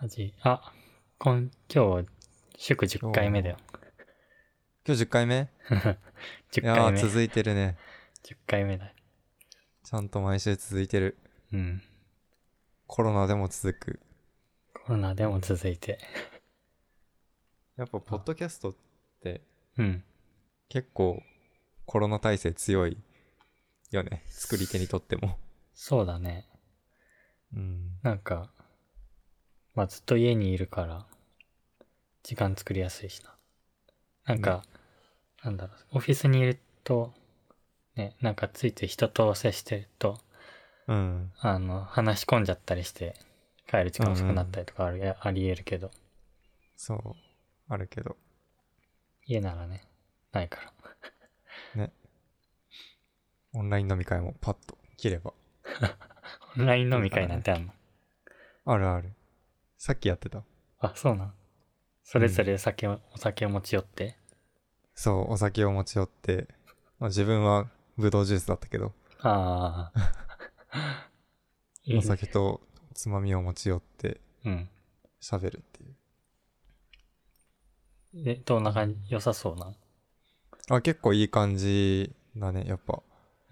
マジ。あ、今、今日、祝10回目だよ。今日10回目？10いや回目。ー続いてるね。10回目だ。ちゃんと毎週続いてる。うん。コロナでも続く。コロナでも続いて。やっぱ、ポッドキャストってうん。結構コロナ体制強いよね。作り手にとっても。そうだね。うん。なんか、まあずっと家にいるから、時間作りやすいしな。なんか、なんだろう、オフィスにいると、ね、なんかついつい人と接してると、うん。あの、話し込んじゃったりして、帰る時間遅くなったりとかある、あり得るけど、そう。あるけど。家ならね、ないから。ね。オンライン飲み会もパッと切れば。オンライン飲み会なんてあんの？あるある。さっきやってた。あ、そうなん。それぞれ酒を、お酒を持ち寄って。そう、お酒を持ち寄って、まあ、自分はブドウジュースだったけど、ああ。おね。酒とつまみを持ち寄ってうん。喋るっていう。え、どんな感じ？良さそうなあ、結構いい感じだね、やっぱ。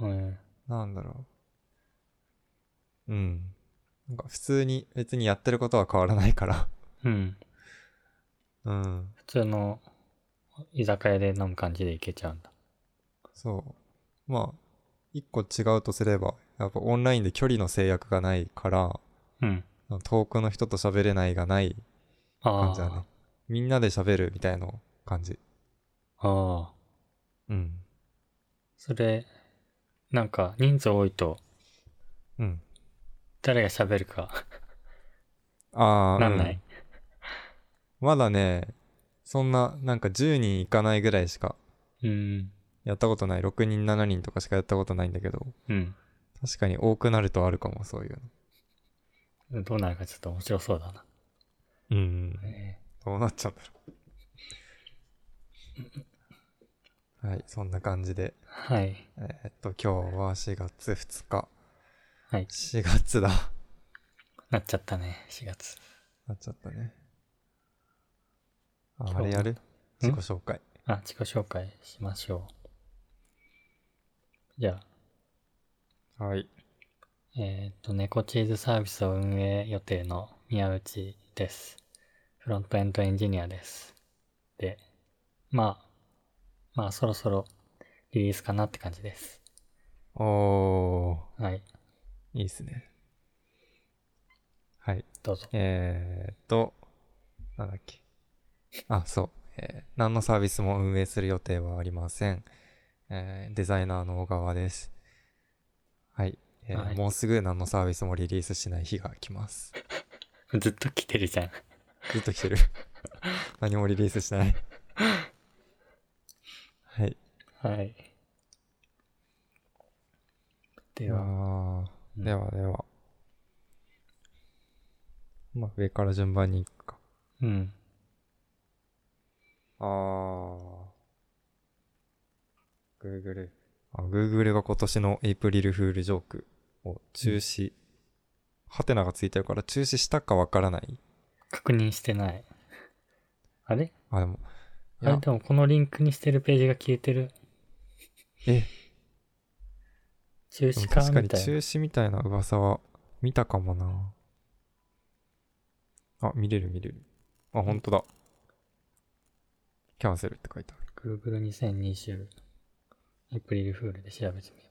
うん。なんだろう。うん。なんか普通に別にやってることは変わらないから。うん。うん。普通の居酒屋で飲む感じでいけちゃうんだ。そう。まあ、一個違うとすれば、やっぱオンラインで距離の制約がないから、うん。遠くの人と喋れないがない。感じだね。みんなで喋るみたいな感じ。ああ。うん。それ、なんか人数多いとうん。誰が喋るかああ、なんない、うんまだね、そんな、なんか10人いかないぐらいしかうん、やったことない。6人、7人とかしかやったことないんだけど、うん。確かに多くなるとあるかも、そういうの。どうなるかちょっと面白そうだな。うん。えどうなっちゃうんだろう。はい、そんな感じで。ーはい。えーっと、今日は4月2日。はい。4月だ。なっちゃったね、4月。なっちゃったね。あ、あれやる？自己紹介。あ、自己紹介しましょう。じゃあ、はい。えっ、と、猫チーズサービスを運営予定の宮内です。フロントエンドエンジニアです。で、まあ、まあそろそろリリースかなって感じです。おはい、ー、いいっすね。はい。どうぞ。えーっと、なんだっけ。あ、そう。えー何のサービスも運営する予定はありません。えーデザイナーの小川です。はい。えーはいもうすぐ何のサービスもリリースしない日が来ます。ずっと来てるじゃん。ずっと来てる。何もリリースしない。はい。はい。では、うんではでは。まあ、上から順番に行くか。うん。あー。Google。あ、Google が今年のエイプリルフールジョークを中止。ハテナがついてるから中止したかわからない？確認してない。あれ？あ、でも。あれでもこのリンクにしてるページが消えてる。え、中止か確かに。中止みたいな噂は見たかもな。あ、見れる見れる。あ、ほんとだ。キャンセルって書いてある。Google 2020エイプリルフールで調べてみよ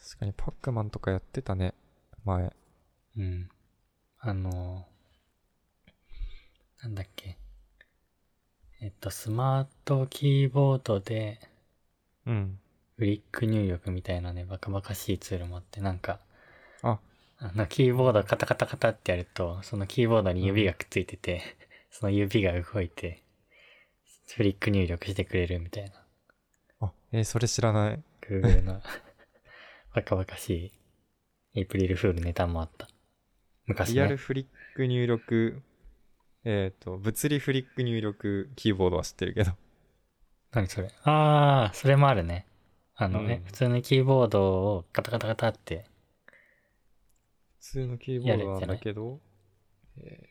確かにパックマンとかやってたね。前。う。うん。あのーなんだっけ。えっと、スマートキーボードでうん。フリック入力みたいなね、バカバカしいツールもあって、なんか、あ、あの、キーボードカタカタカタってやると、そのキーボードに指がくっついてて、その指が動いて、フリック入力してくれるみたいな。あ、えーそれ知らない。Google の バカバカしいエイプリルフールネタもあった。昔リアルね。フリック入力、えっ、と、物理フリック入力キーボードは知ってるけど。何それ？あー、それもあるね。あの、うんえ、普通のキーボードをカタカタカタって、普通のキーボードなんだけど、え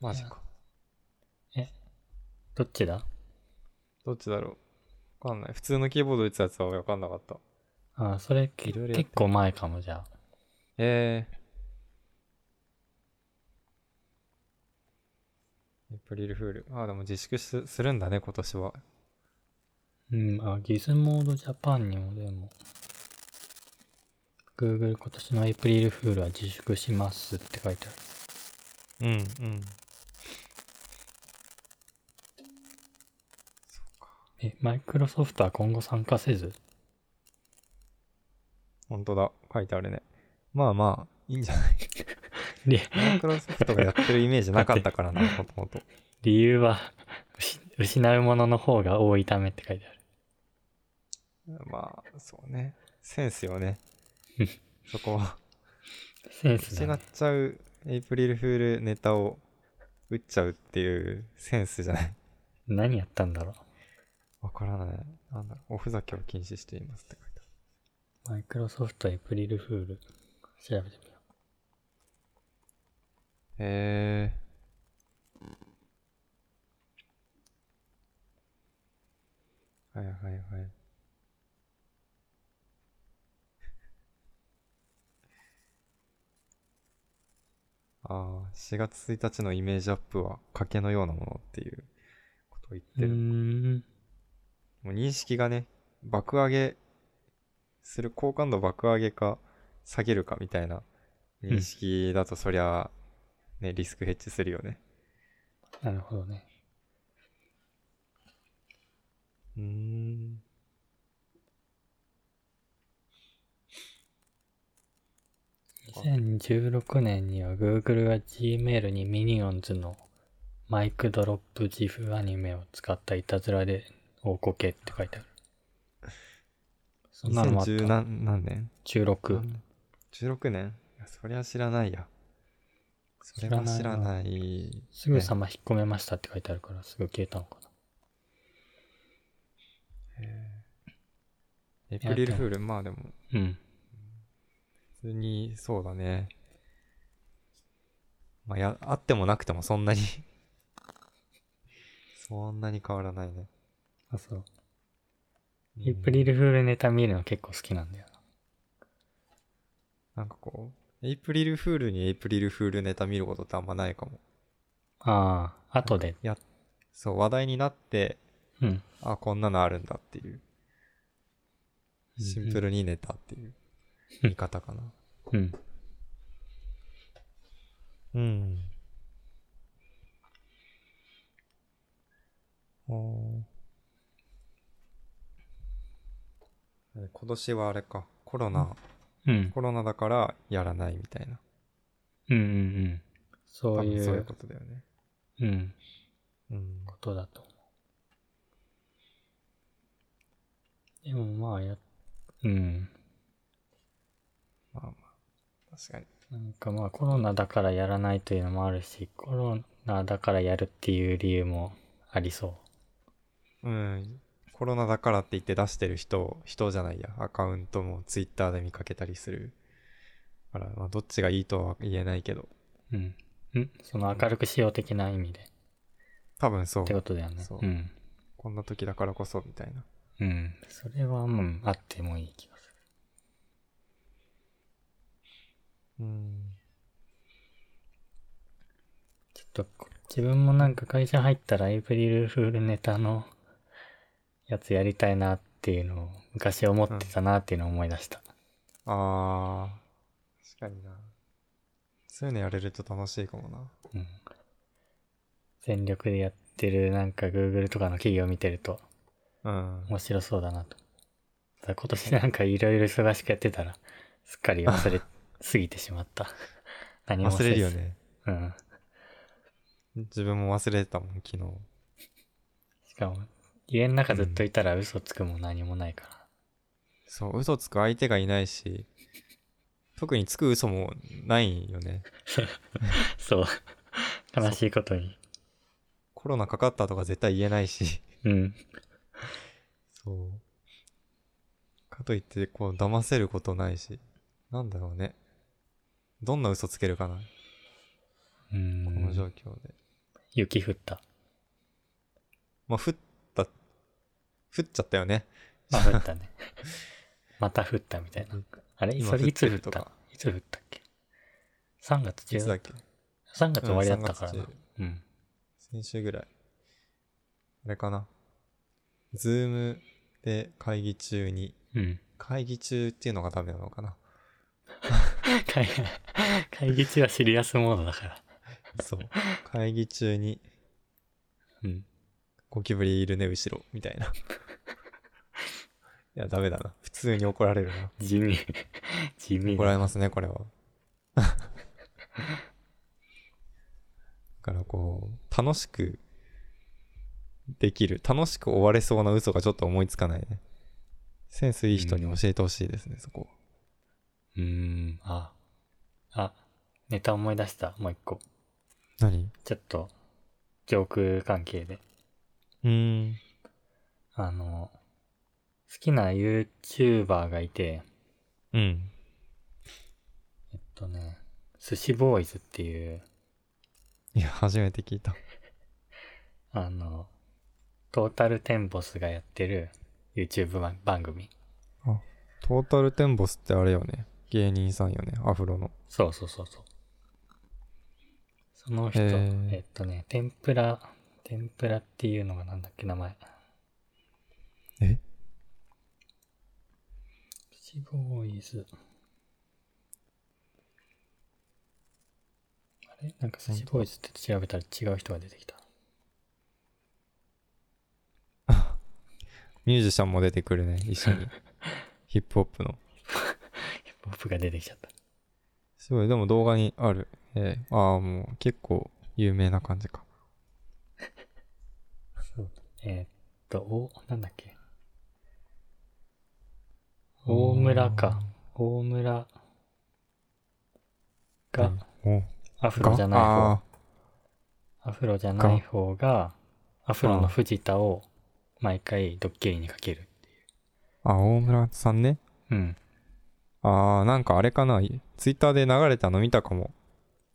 マジか。どっちだ？どっちだろう？わかんない。普通のキーボード打つやつはわかんなかった。ああ、それけいろいろやって結構前かも、じゃあ。えー。エイプリルフール。ああ、でも自粛すするんだね、今年は。うん、あ、ギズモードジャパンにもでも、Google 今年のエイプリルフールは自粛しますって書いてある。うん、うん。え、マイクロソフトは今後参加せず？ほんとだ。書いてあるね。まあまあ、いいんじゃない？りマイクロソフトがやってるイメージなかったからな、もともと。理由は、失失うものの方が多いためって書いてある。まあ、そうね。センスよねうん。そこは。センスだ、失っね。ちゃうエイプリルフールネタを打っちゃうっていうセンスじゃない？何やったんだろわからない。なんだろう。おふざけを禁止していますって書いてある。う。マイクロソフトエイプリルフール。調べてみよへえ。はいはいはい。ああ、4月1日のイメージアップは賭けのようなものっていうことを言ってる。もう認識がね、爆上げする、好感度爆上げか下げるかみたいな認識だとそりゃ、ね、リスクヘッジするよね。なるほどね。うーん。2016年には Google が Gmail にミニオンズのマイクドロップジフアニメを使ったいたずらで大こけって書いてある。そんなのもあった。2010何何年16。何年 ?16 年？いや、そりゃ知らないや。それは知らない。すぐさま引っ込めましたって書いてあるからすぐ消えたのかな。エイプリルフール、まあでも、うん。普通にそうだね。まあ、や、あってもなくてもそんなに そんなに変わらないね。あ、そう。うんエイプリルフールネタ見るの結構好きなんだよなんかこう、エイプリルフールにエイプリルフールネタ見ることってあんまないかも。な。ああ、後で。や、そう、話題になって、うん。あ、こんなのあるんだっていう。シンプルにネタっていう見方かな。うん。うん。おー今年はあれか、コロナ、うん。コロナだからやらないみたいな。うんうんうん。そうい多分そういうう、ことだよね。うん、うん。ことだと思う。でもまあや、うん。まあまあ、確かに。なんかまあコロナだからやらないというのもあるし、コロナだからやるっていう理由もありそうん。コロナだからって言って出してる人、人じゃないや、アカウントもツイッターで見かけたりする。から、まあ、どっちがいいとは言えないけど、う。うん？んその明るくしよう的な意味で。多分そうって。ことだよね。そううん。こんな時だからこそ、みたいな。うん。それはうん、あってもいい気がする。うん。ちょっとこ、自分もなんか会社入ったらエイプリルフールネタのやつやりたいなっていうのを昔思ってたなっていうのを思い出した。あー、確かにな。そういうのやれると楽しいかもな。うん。全力でやってるなんか Google とかの企業見てるとうん。面白そうだなと。今年なんかいろいろ忙しくやってたらすっかり忘れすぎてしまった。何も忘れるよ。ね。うん。自分も忘れてたもん、昨日。しかも家の中ずっといたら嘘つくも何もないから。そう、嘘つく相手がいないし、特につく嘘もないよね。そう。悲しいことに。コロナかかったとか絶対言えないし。うん。そう。かといって、こう、騙せることないし。なんだろうね。どんな嘘つけるかな、うん。この状況で。雪降った。まあ、降った、降っちゃったよね。まあ降ったね。また降ったみたいな。あれ？今それいつ降った？いつ降ったっけ ?3 月中いつだっけ ?3 月終わりだったからなうん3。うん。先週ぐらい。あれかな？ズームで会議中に、うん。会議中っていうのがダメなのかな？会会議中はシリアスモードだから。そう。会議中にうん。ゴキブリいるね、後ろ、みたいな。いや、ダメだな。普通に怒られるな。地味。地味。怒られますね、これは。だからこう、楽しくできる、楽しく終われそうな嘘がちょっと思いつかないね。センスいい人に教えてほしいですね、そこ。うーん。あ。あ、ネタ思い出した。もう一個。何？ちょっと、ジョーク関係で。うーん。あの、好きな YouTuber がいて、うん。えっとね、寿司ボーイズっていう、いや、初めて聞いた。あの、トータルテンボスがやってる YouTube 番番組。トータルテンボスってあれよね。芸人さんよね。アフロの。そうそうそうそう。その人、へーえっとね、天ぷら、天ぷらっていうのがなんだっけ、名前。え？寿司ボーイズ。あれ？なんか寿司ボーイズって調べたら違う人が出てきた。ミュージシャンも出てくるね。一緒に。ヒップホップの。ヒップが出てきちゃった。すごい、でも動画にある。えー、ああ、もう結構有名な感じか。そう。えーっと、お、なんだっけ。大村か。大村が、おアフロじゃない方。あアフロじゃない方が、アフロの藤田を毎回ドッキリにかける。ーあ、大村さんね。うん。ああ、なんかあれかな。ツイッターで流れたの見たかも。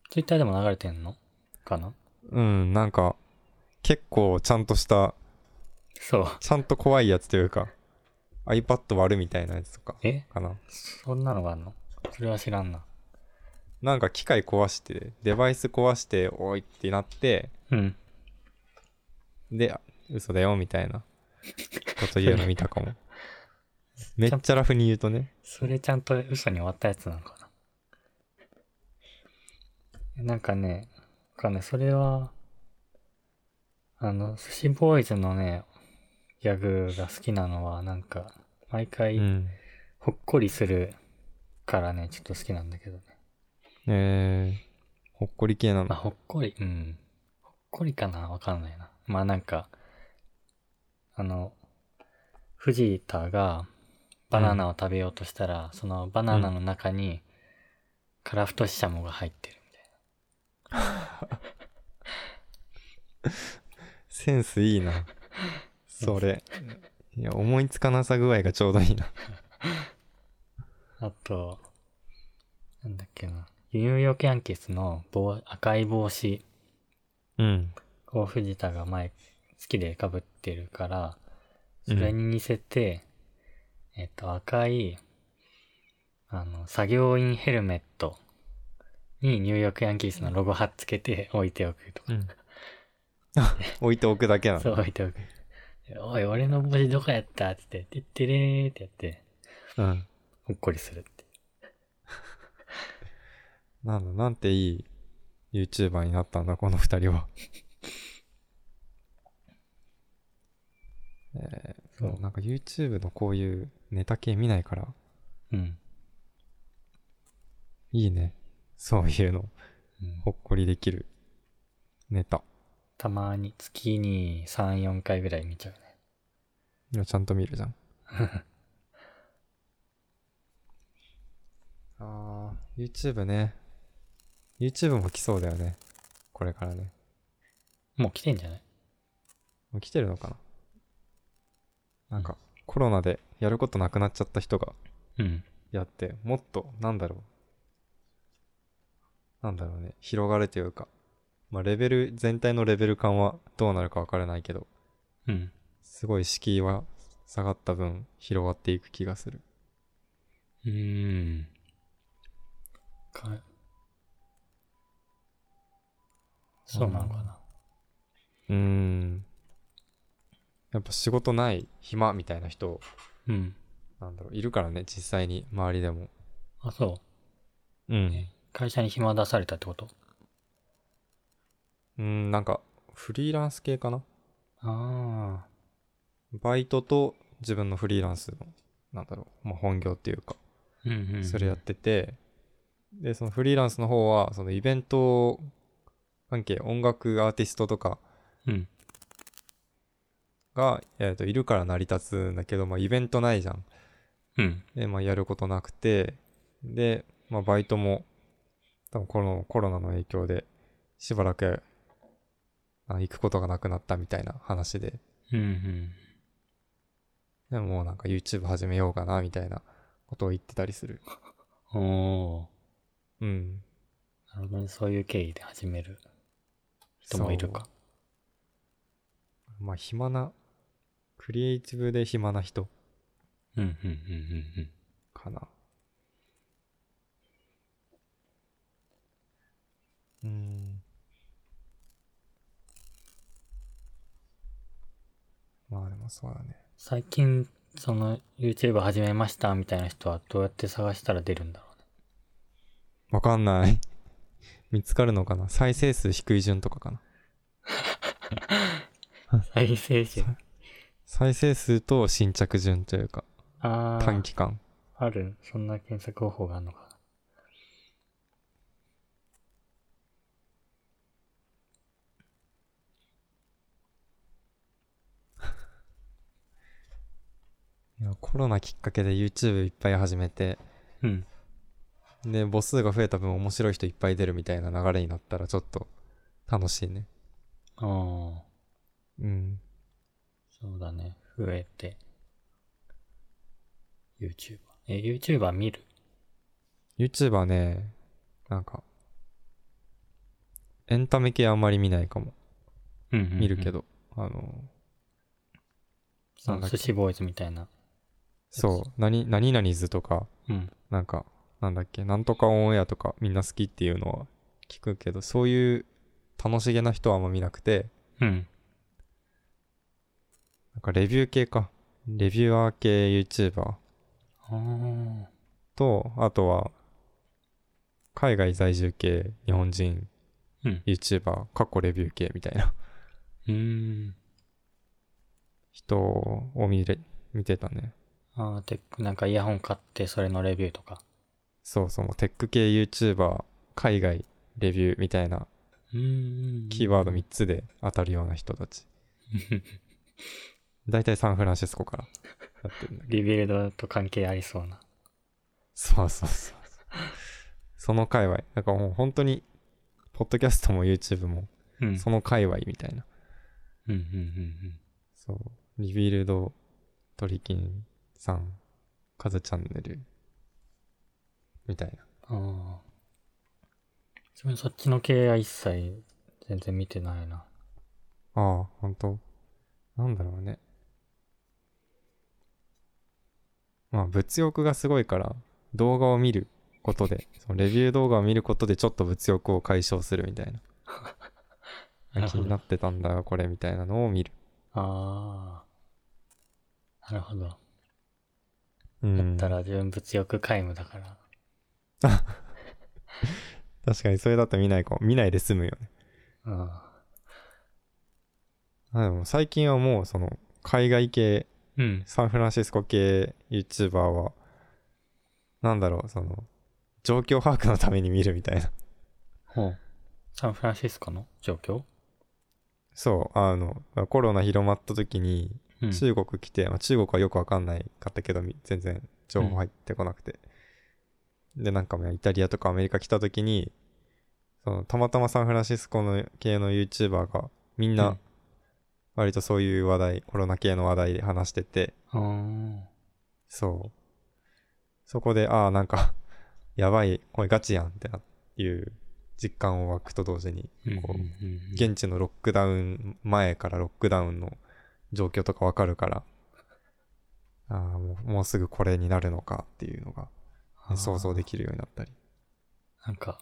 ツイッターでも流れてんの？かな？うん、なんか、結構ちゃんとした、そう。ちゃんと怖いやつというか、iPad 割るみたいなやつとか、え？かな。そんなのがあんの？それは知らんな。なんか機械壊して、デバイス壊して、おいってなって、うん。で、あ嘘だよ、みたいなこと言うの見たかも。めっちゃラフに言うとね。それちゃんと嘘に終わったやつなのかななんかね、わかんない。それは、あの、寿司ボーイズのね、ギャグが好きなのは、なんか、毎回、うん。ほっこりするからね、ちょっと好きなんだけどね。えー、ほっこり系なまあ、の。ほっこり、うん。ほっこりかな？わかんないな。まあなんか、あの、藤田がバナナを食べようとしたら、そのバナナの中に、カラフトシシャモが入ってるみたい センスいいな。それ。いや、思いつかなさ具合がちょうどいいな。な。あと、なんだっけな。ニューヨークヤンキースの帽赤い帽子うん。を藤田が前好きで被ってるから、それに似せて、えっと、赤い、あの、作業員ヘルメットにニューヨークヤンキースのロゴ貼っつけて置いておくとか。うん。置いておくだけなそうの。置いておく。おい、俺の帽子どこやった？って言って、てってれーってやって、うん。ほっこりするって。なんだ、なんていい YouTuber になったんだ、この二人は。えー、そうなんか YouTube のこういうネタ系見ないから、うん。いいね。そういうの、うんほっこりできるネタ。たまに月に3、4回ぐらい見ちゃうね。いや、ちゃんと見るじゃん。あー、YouTube ね。YouTube も来そうだよね。これからね。もう来てんじゃない？もう来てるのかな？なんか、コロナでやることなくなっちゃった人がうん。やって、もっと、なんだろう。なんだろうね。広がるというか、まあレベル、全体のレベル感はどうなるかわからないけど、うん。すごい敷居は下がった分広がっていく気がする。うーん。かそうなのかな。うーん。やっぱ仕事ない暇みたいな人、うん。なんだろう、いるからね、実際に周りでも。あ、そう。うん。会社に暇出されたってこと？うん、なんか、フリーランス系かな？ああ。バイトと自分のフリーランスの、なんだろう、まあ、本業っていうか、うんうん、うん。それやってて、で、そのフリーランスの方は、そのイベント関係、音楽アーティストとかうん。が、えー、といるから成り立つんだけど、まあ、イベントないじゃん。うん。で、まあ、やることなくて、で、まあ、バイトも、多分このコロナの影響で、しばらく、あ行くことがなくなったみたいな話で、うんうん。でももうなんか YouTube 始めようかな、みたいなことを言ってたりする。おおうん。ー。なるほどね。そういう経緯で始める人もいるか。まあ、暇な、クリエイティブで暇な人うんうんうんうんかな。うん。まあでもそうだね。最近、その YouTube 始めましたみたいな人はどうやって探したら出るんだろうね。わかんない。見つかるのかな？再生数低い順とかかな？再生数。再生数と新着順というか。短期間。あるそんな検索方法があるのかな。いやコロナきっかけで YouTube いっぱい始めて、うん。で、母数が増えた分面白い人いっぱい出るみたいな流れになったらちょっと楽しいね。ああ。うん。そうだね。増えて。YouTuber。え、YouTuber 見る？YouTuber ね、なんか、エンタメ系あんまり見ないかも。うんうんうん見るけ。ど。あの、そ寿司ボーイズみたいな。そう、何、何々図とか、うん。なんか、なんだっけ、なんとかオンエアとかみんな好きっていうのは聞くけど、そういう楽しげな人はあんま見なくて、うん。なんかレビュー系か。レビュアー系 YouTuber。と、あとは、海外在住系日本人うん YouTuber、かっこレビュー系みたいなうーん。人を見れ、見てたね。ああ、で、なんかイヤホン買ってそれのレビューとか。そうそう、テック系 YouTuber、海外レビューみたいなうーん。キーワード3つで当たるような人たち。大体サンフランシスコからやってるんだけど。リビルドと関係ありそうな。そうそうそう。その界隈。だからもう本当に、ポッドキャストも YouTube も、うん。その界隈みたいな。うんうんうんそう。リビルド、トリキンさん、カズチャンネル、みたいな。うん。ああ。自分そっちの系は一切全然見てないな。ああ、本当？なんだろうね。まあ、物欲がすごいから、動画を見ることで、そのレビュー動画を見ることでちょっと物欲を解消するみたいな。気になってたんだよ、これみたいなのを見る。ああ。なるほど。うん。だったら自分物欲皆無だから。確かにそれだと見ないかも。見ないで済むよね。うん。あでも最近はもうその海外系、うん。サンフランシスコ系 YouTuber は、なんだろう、その、状況把握のために見るみたいな。ほう。サンフランシスコの？状況？そう、あの、コロナ広まった時に、うん。中国来て、まあ、中国はよくわかんないかったけど、み全然情報入ってこなくて。で、なんかまあイタリアとかアメリカ来た時に、その、たまたまサンフランシスコの系の YouTuber が、みんう、なん割とそういう話題、コロナ系の話題で話してて、そう。そこで、ああ、なんか、やばい、これガチやんってな、いう実感を湧くと同時に、現地のロックダウン前からロックダウンの状況とかわかるから、ああ、もうもうすぐこれになるのかっていうのが、想像できるようになったり。なんか、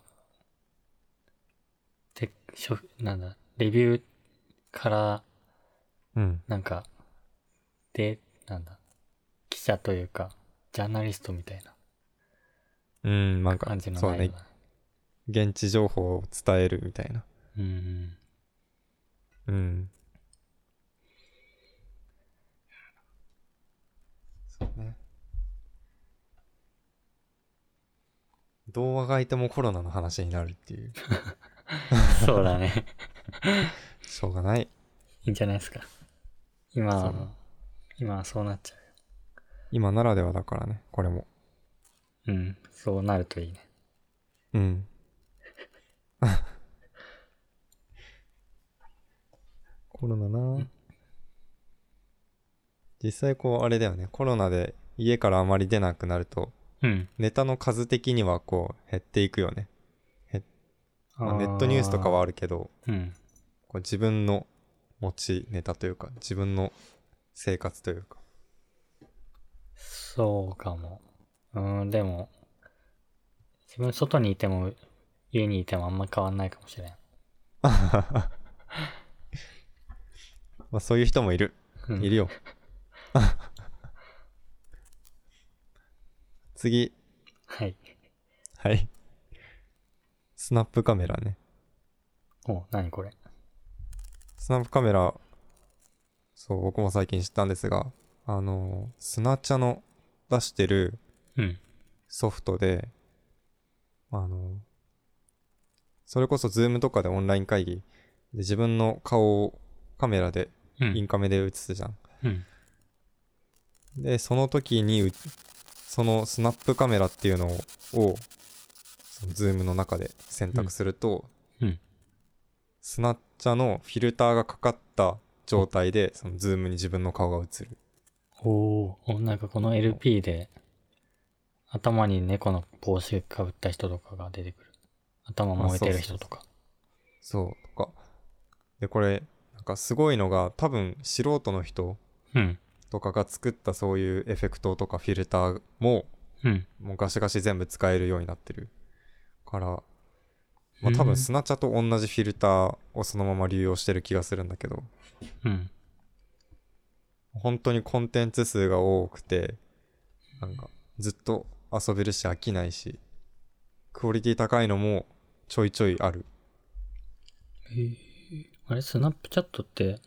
で、しょ、なんだ、レビューから、うん。なんか、で、なんだ、記者というか、ジャーナリストみたいなうん、なんか感じ、のそうね。現地情報を伝えるみたいな。うんうん。うん。そうね。童話が空いてもコロナの話になるっていう。そうだね。しょうがない。いいんじゃないですか。今は今はそうなっちゃ今ならではだからね、これも。う。うん。そうなるといいね。うん。コロナな実際こうあれだよね、コロナで家からあまり出なくなると、うん。ネタの数的にはこう減っていくよね。まあ、ネットニュースとかはあるけど、うん。こう自分の持ちネタというか、自分の生活というか。そうかも。うん、でも、自分外にいても、家にいてもあんま変わんないかもしれん。まあそういう人もいる。うんいるよ。次。はい。はい。スナップカメラね。お、なにこれ。スナップカメラ、そう、僕も最近知ったんですが、あの、スナチャの出してるうん。ソフトで、あの、それこそズームとかでオンライン会議で自分の顔をカメラで、うん。インカメで映すじゃん。うん。で、その時にう、そのスナップカメラっていうのを、をそのズームの中で選択すると、うん。スナチャのフィルターがかかった状態で、そのズームに自分の顔が映る。おーお、なんかこの LP で、頭に猫の帽子かぶった人とかが出てくる。頭燃えてる人とか。そう、とか。で、これ、なんかすごいのが、多分素人の人うん。とかが作ったそういうエフェクトとかフィルターも、うん。もうガシガシ全部使えるようになってるから、まあ多うん分スナチャと同じフィルターをそのまま流用してる気がするんだけど、うん。本当にコンテンツ数が多くて、なんかずっと遊べるし飽きないし、クオリティ高いのもちょいちょいある。えー、あれ、スナップチャットって、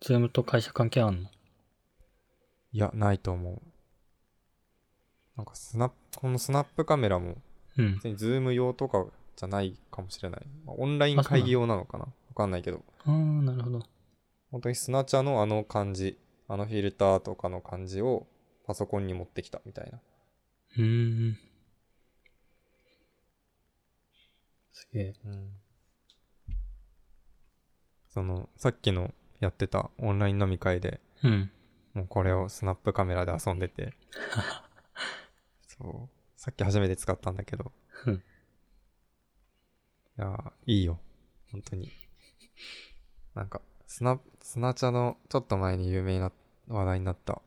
ズームと会社関係あんの？いや、ないと思う。なんかスナップ、このスナップカメラもうにズーム用とかじゃないかもしれない。まあオンライン会議用なのかな？わかんないけど。あー、なるほど。本当にスナチャのあの感じ、あのフィルターとかの感じをパソコンに持ってきたみたいな。うーん。すげえ。その、さっきのやってたオンライン飲み会でうん。もうこれをスナップカメラで遊んでて。そう。さっき初めて使ったんだけど。うんいやーいいよ。本当に。なんか、スナ、スナチャのちょっと前に有名な話題になった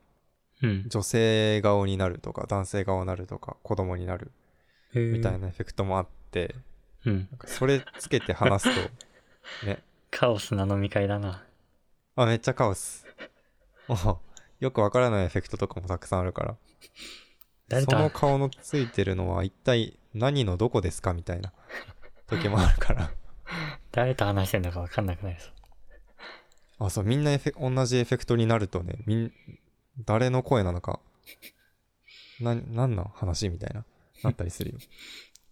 うん。女性顔になるとか男性顔になるとか子供になるみみたいなエフェクトもあって、うん。それつけて話すと、ね、カオスな飲み会だな。あ、めっちゃカオス。よくわからないエフェクトとかもたくさんあるから。その顔のついてるのは一体何のどこですか？みたいな時もあるから。誰と話してんだかわかんなくなりそう。あ、そう、みんなエフェ同じエフェクトになるとね、みん、誰の声なのか、な、何の話みたいな、なったりするよ。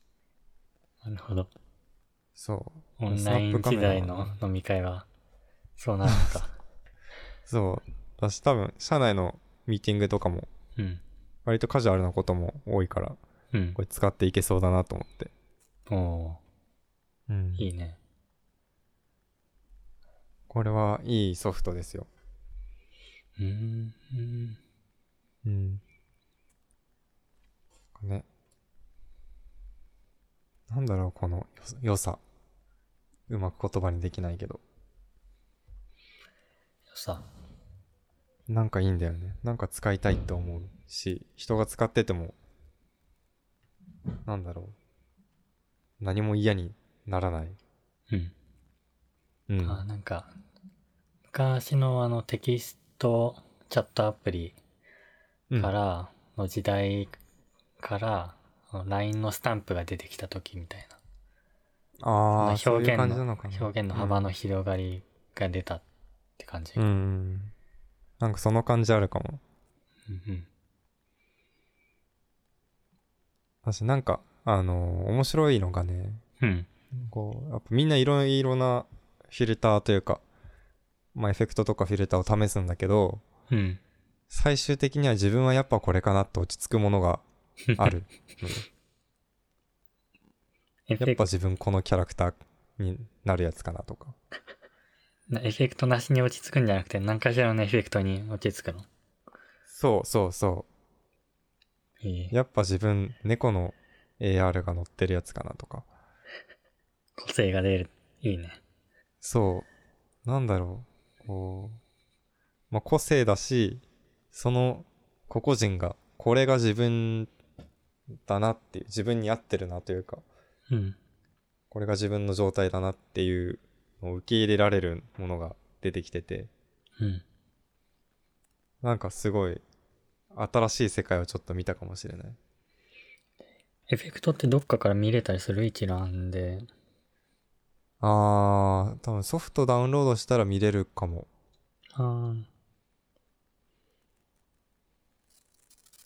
なるほど。そう。オンライン時代の飲み会は、そうなるのか。そう。私多分、社内のミーティングとかも、うん。割とカジュアルなことも多いから、うんこ。れ使っていけそうだなと思って。おうんーいいね。これはいいソフトですよ。うーん。うんうん。ね。なんだろう、この良さ。うまく言葉にできないけど。さ、なんかいいんだよね。なんか使いたいって思うし、人が使ってても、なんだろう。何も嫌にならない。うん。うん。あなんか、昔のあのテキストチャットアプリうんからの時代から、あの LINE のスタンプが出てきた時みたいな。ああ、そういう感じなののかな。表現の幅の広がりが出たって感じ。うん。うん。なんかその感じあるかも。うんうん私なんか、あのー面白いのがね、うん。こう、やっぱみんないろいろなフィルターというか、まあエフェクトとかフィルターを試すんだけど、うん。最終的には自分はやっぱこれかなって落ち着くものが あるので。エフェクやっぱ自分このキャラクターになるやつかなとか。なエフェクトなしに落ち着くんじゃなくて、何かしらのエフェクトに落ち着くの？そうそうそいいう。やっぱ自分、猫の AR が乗ってるやつかなとか。個性が出る。いいね。そう。なんだろう。こう。まあ、個性だし、その個々人が、これが自分だなっていう、自分に合ってるなというか、うん。これが自分の状態だなっていうのを受け入れられるものが出てきてて、うん。なんかすごい、新しい世界をちょっと見たかもしれない。エフェクトってどっかから見れたりする一覧で。あー、多分ソフトダウンロードしたら見れるかも。あー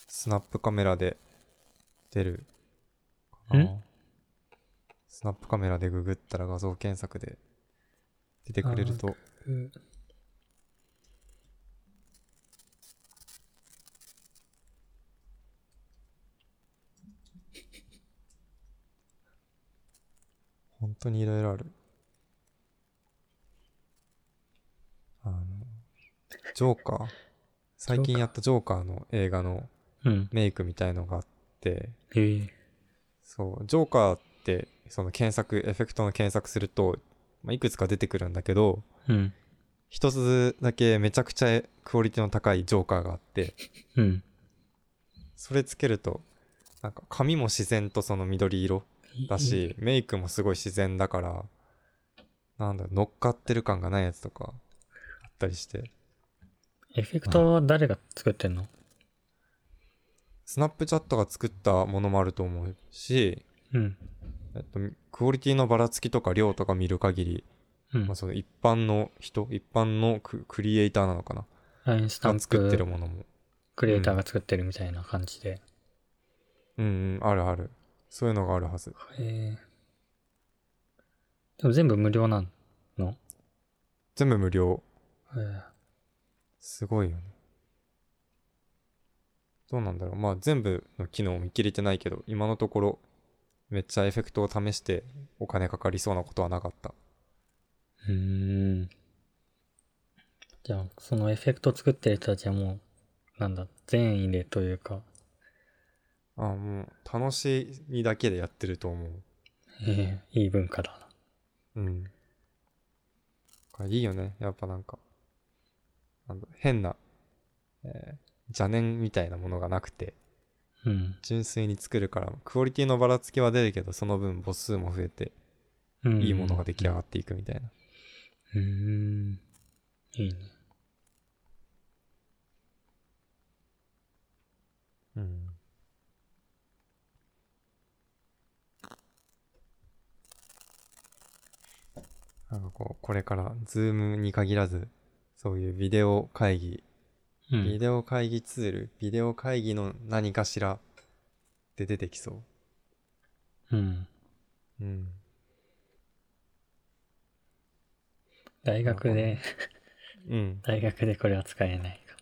スナップカメラで出るかな。スナップカメラでググったら画像検索で出てくれると。うん本当にいろいろある。あの、ジョーカー？最近やったジョーカーの映画のうん。メイクみたいのがあって、へえ。そう、ジョーカーって、その検索、エフェクトの検索すると、まあ、いくつか出てくるんだけど、うん。一つだけめちゃくちゃクオリティの高いジョーカーがあって、うん。それつけると、なんか髪も自然とその緑色だし、メイクもすごい自然だから、なんだ乗っかってる感がないやつとか、あったりして、エフェクトは誰が作ってんの？スナップチャットが作ったものもあると思うし、うん。えっと、クオリティのばらつきとか量とか見る限り、うんまあ、。その一般の人、一般のククリエイターなのかな？ラインスタンが作ってるプものも。クリエイターが作ってるみたいな感じで。うんうん、あるある。そういうのがあるはず。へえ。でも全部無料なの？全部無料。へえ。すごいよね。どうなんだろう。まあ全部の機能見切れてないけど、今のところめっちゃエフェクトを試してお金かかりそうなことはなかった。うーん。じゃあ、そのエフェクト作ってる人たちはもう、なんだ、善意でというか、あもう楽しみだけでやってると思う。ええいい文化だな。うん。いいよね。やっぱなんか、変な、えー邪念みたいなものがなくて、うん。純粋に作るから、クオリティのばらつきは出るけど、その分母数も増えて、うんいいものが出来上がっていくみたいな。うーん。いいね。うん。なんかこう、これから、ズームに限らず、そういうビデオ会議、うん。ビデオ会議ツール、ビデオ会議の何かしらで出てきそうん。う。うん。大学で、うん。大学でこれは使えないか。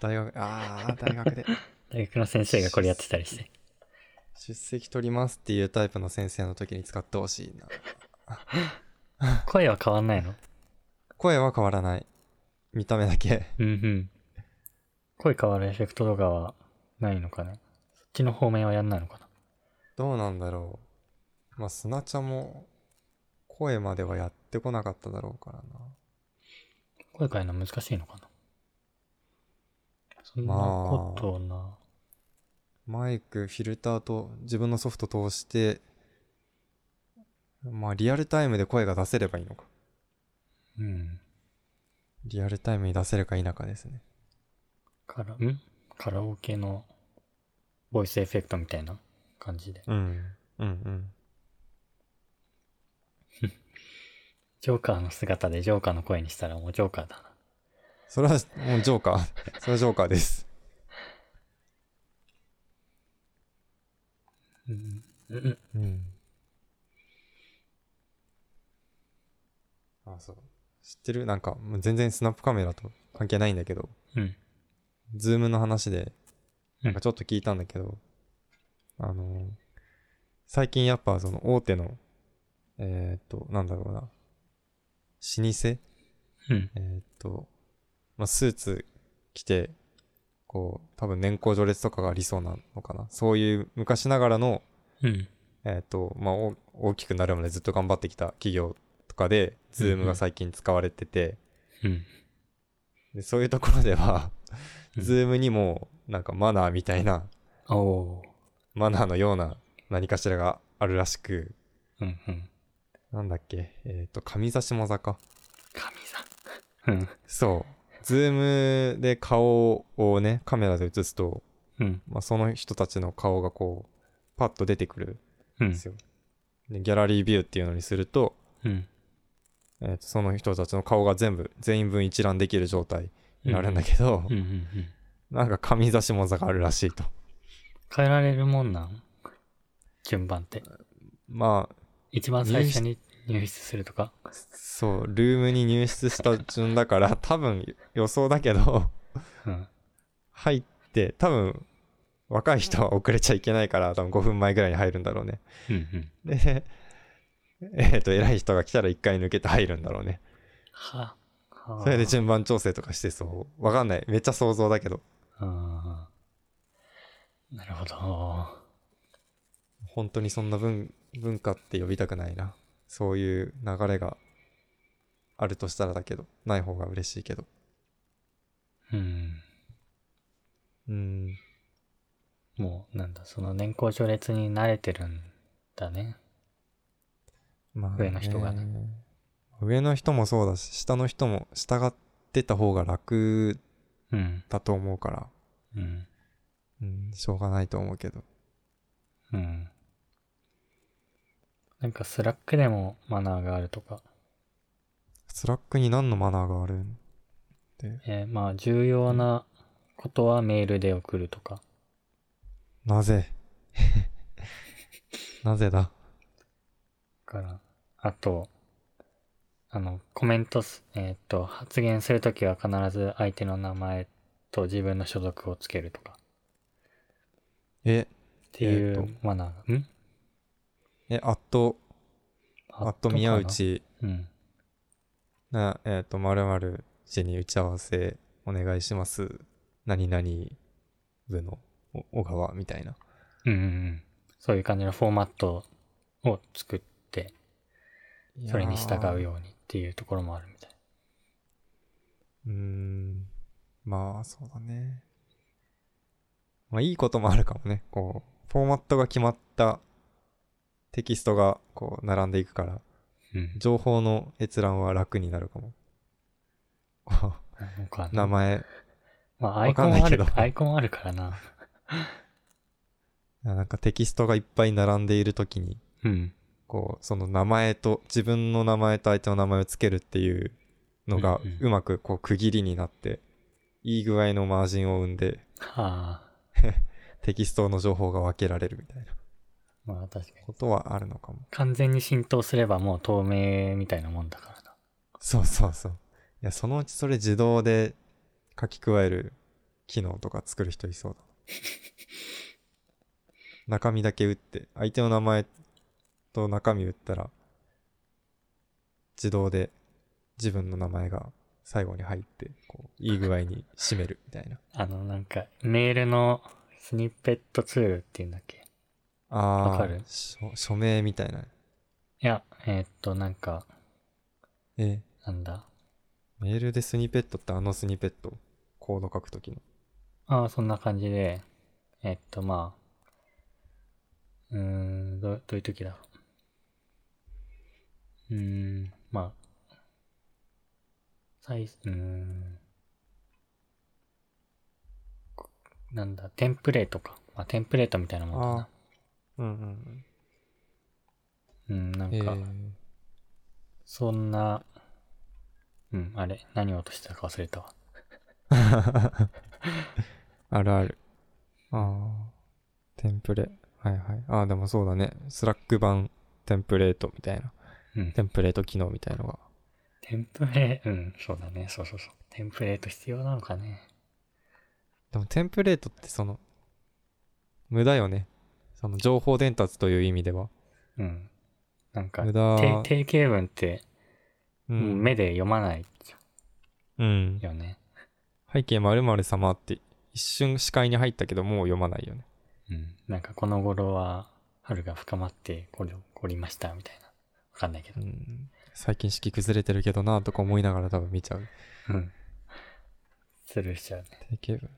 大学、ああ、大学で 大学の先生がこれやってたりして。出席取りますっていうタイプの先生の時に使ってほしいな。声は変わんないの？声は変わらない。見た目だけ。うんうん。声変わるエフェクトとかはないのかな？そっちの方面はやんないのかな？どうなんだろう。まあ、スナチャも声まではやってこなかっただろうからな。声変えるの難しいのかな？そんなことな。マイク、フィルターと自分のソフト通して、まあリアルタイムで声が出せればいいのか。うん。リアルタイムに出せるか否かですね。カラ、ん？カラオケのボイスエフェクトみたいな感じで。うん。うんうん。ジョーカーの姿でジョーカーの声にしたらもうジョーカーだな。それはもうジョーカー。それはジョーカーです。うん。うん。うん。あ、そう。知ってる？なんか、全然スナップカメラと関係ないんだけど、うん。ズームの話で、うんなんかちょっと聞いたんだけど、あのー最近やっぱその大手の、えーっと、なんだろうな、老舗？うん。えーっと、まあ、スーツ着て、こう、多分年功序列とかがありそうなのかな？そういう昔ながらの、うん。えーっと、まあ、お大きくなるまでずっと頑張ってきた企業とかで、ズームが最近使われてて、うん。でそういうところでは、うんズームにも、なんかマナーみたいな。マナーのような何かしらがあるらしく、うんうん。なんだっけ、えーっと、上座下座か。神さん。うん。そう。ズームで顔をね、カメラで映すと、うん。まあ、その人たちの顔がこう、パッと出てくるうんんで。すよ。で、ギャラリービューっていうのにすると、うん。えーとその人たちの顔が全部、全員分一覧できる状態になるんだけど、うんうんうん。なんか上座下座があるらしいと。変えられるもんなん？順番って。まあ、一番最初に入室するとか？そう、ルームに入室した順だから、多分予想だけど、うん。入って、多分、若い人は遅れちゃいけないから、多分5分前ぐらいに入るんだろうね。うんうん。で、えっ、と、偉い人が来たら一回抜けて入るんだろうね。は。はあそれで順番調整とかしてそう。わかんない。めっちゃ想像だけど。あーなるほど。本当にそんな文文化って呼びたくないな。そういう流れがあるとしたらだけど、ない方が嬉しいけど。うん。うん。もう、なんだ、その年功序列に慣れてるんだね。まあ、上の人がね。上の人もそうだし、下の人も従ってた方が楽うん。だと思うから、うん。うん、しょうがないと思うけど。うん。なんかスラックでもマナーがあるとか、スラックに何のマナーがあるん？で、えーまあ重要なことはメールで送るとか、なぜ？なぜだから、あと、あの、コメントす、えーっと、発言するときは必ず相手の名前と自分の所属をつけるとか、え、っていうマナーが、ん？え、アット、アット宮か内なうん。な、えっ、と、まるまる氏に打ち合わせお願いします。何々部のお小川みたいな。うんうんうん。そういう感じのフォーマットを作って、それに従うよ。ようにっていうところもあるみたい。うーん。まあ、そうだね。まあ、いいこともあるかもね。こう、フォーマットが決まったテキストがこう、並んでいくから、うん。情報の閲覧は楽になるかも。かう名前、まあ、アイわコンあるアイコンあるからな。なんかテキストがいっぱい並んでいるときに、うん。こう、その名前と、自分の名前と相手の名前をつけるっていうのがうまくこう区切りになって、いい具合のマージンを生んで、はあ。テキストの情報が分けられるみたいなまあ確かに。ことはあるのかも。完全に浸透すればもう透明みたいなもんだからな。そうそうそう。いや、そのうちそれ自動で書き加える機能とか作る人いそうだ。中身だけ打って、相手の名前と中身打ったら、自動で自分の名前が最後に入って、こう、いい具合に締めるみたいな。あの、なんか、メールのスニッペットツールっていうんだっけ？ああわかる？署署名みたいな。いや、えーっと、なんか、え？なんだ？メールでスニペットってあのスニペットコード書くときの。ああ、そんな感じで、えーっと、まあ、うーん、どどういう時だろう？うん、まあ、最、うん、なんだ、テンプレートか。まあ、テンプレートみたいなもんかな。うんうんうん、なん。か、そんな、うん、あれ、何を落としてたか忘れたわ。あるある。ああ。テンプレ。はいはい。ああ、でもそうだね。スラック版テンプレートみたいな。うん。テンプレート機能みたいのが。テンプレ、うん、そうだね、そうそうそう。テンプレート必要なのかね。でもテンプレートってその、無駄よね。その情報伝達という意味では。うん。なんか、無駄。定定型文って、う。ん目で読まないうん。よね。背景〇〇様って一瞬視界に入ったけどもう読まないよね。うん。なんか、この頃は、春が深まって、こりました、みたいな。わかんないけどう。ん。最近式崩れてるけどなとか思いながら多分見ちゃう。うん。スルーしちゃうね。定型文。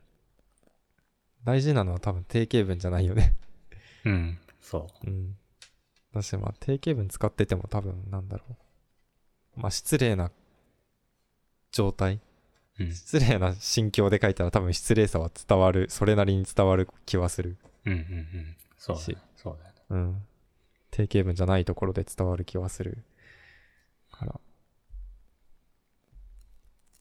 大事なのは多分定型文じゃないよね。うん。そうん。だしまあ定型文使ってても多分なんだろう。まあ失礼な状態？う。うん。失礼な心境で書いたら多分失礼さは伝わる、それなりに伝わる気はする。うんうんうん。そうだねし。そうだね。うん。定型文じゃないところで伝わる気はする。から。わ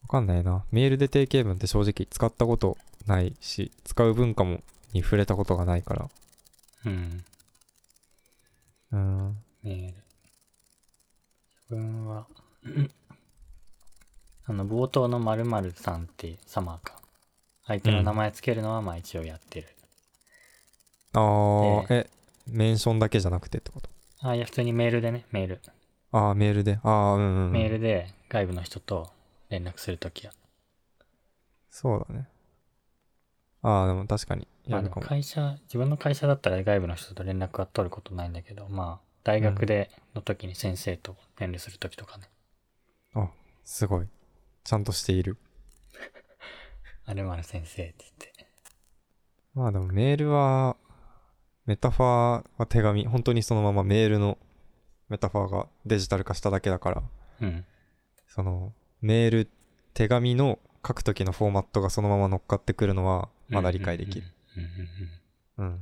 かんないな。メールで定型文って正直使ったことないし、使う文化もに触れたことがないから。うん。うん。メール。自分は、う んあの、冒頭の〇〇さんってサマーか。相手の名前つけるのはまあ一応やってる。あー、え、メンションだけじゃなくてってこと？あ、いや、普通にメールでね、メール。あー、メールで？あー、うんうんうん。メールで外部の人と連絡するときは。そうだね。あー、でも確かに。やるかも。会社、自分の会社だったら外部の人と連絡は取ることないんだけど、まあ、大学での時に先生と連絡するときとかね。あ、すごい。ちゃんとしている。あれまる先生って言って。まあでもメールは、メタファーは手紙、本当にそのままメールのメタファーがデジタル化しただけだから、うん。そのメール、手紙の書くときのフォーマットがそのまま乗っかってくるのはまだ理解できる。うん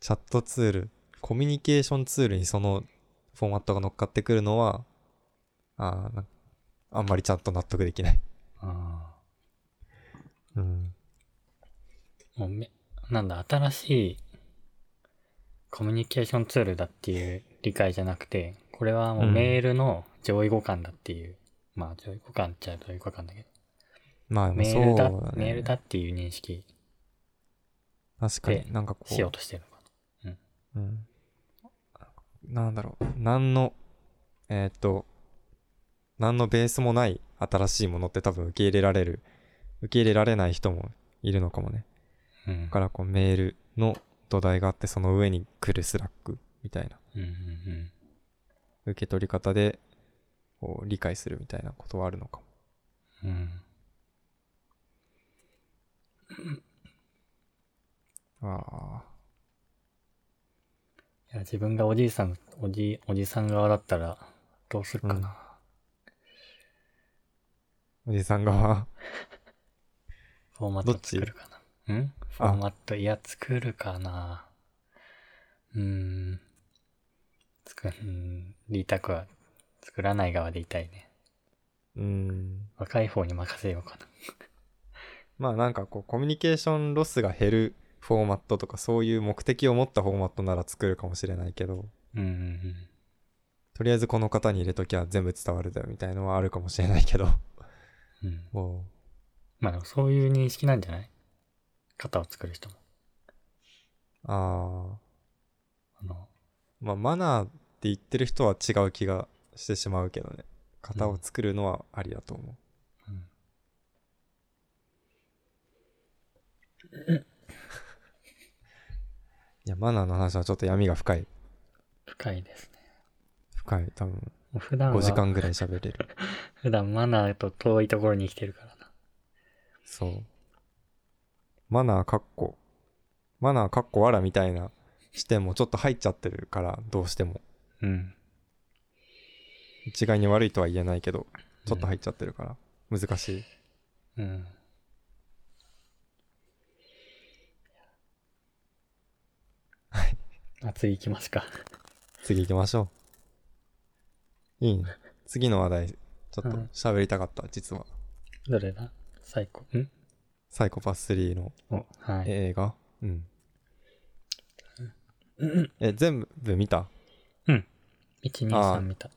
チャットツール、コミュニケーションツールにそのフォーマットが乗っかってくるのは、ああんまりちゃんと納得できない。あうん。あ。もうめ、なんだ、新しいコミュニケーションツールだっていう理解じゃなくて、これはもううんメールの上位互換だっていう、まあ上位互換っちゃ上位互換だけど、まあメールだ。メールだっていう認識確かにでなんかこう。しようとしてるのかうん。なんだろう。何の、えーっと、何のベースもない新しいものって多分受け入れられる、受け入れられない人もいるのかもね。からこうメールの土台があってその上に来るスラックみたいなうんうんうん。受け取り方でこう理解するみたいなことはあるのかも。うん。あいや、自分がおじいさん、おじ、おじさん側だったら、どうするかな。あ。おじさんが、フォーマット作るかな。ん？フォーマット、いや、作るかな。うーん。作うん、りたくは作らない側でいたいね。うーん。若い方に任せようかな。まあなんかこうコミュニケーションロスが減るフォーマットとかそういう目的を持ったフォーマットなら作るかもしれないけど、うんうんうん。とりあえずこの方に入れときゃ全部伝わるだよみたいのはあるかもしれないけど、うん。もまあでもそういう認識なんじゃない？型を作る人も。う、ああの、あ、まあマナーって言ってる人は違う気がしてしまうけどね。型を作るのはありだと思う。うん いや、マナーの話はちょっと闇が深い。深いですね。深い。多分、普段5時は、間ぐらい喋れる。普段マナーと遠いところに生きてるからな。そう。マナーかっこ、マナーかっこわらみたいな視点もちょっと入っちゃってるから、どうしても。うん。一概に悪いとは言えないけど、ちょっと入っちゃってるから、難しい。うん。はい。あ、次行きますか。次行きましょう。いいね。次の話題、ちょっとうん喋りたかった、実は。どれだ？最高。ん？サイコパス3の。映画？うん。うんえ、全部見た？1、2、あー3見た。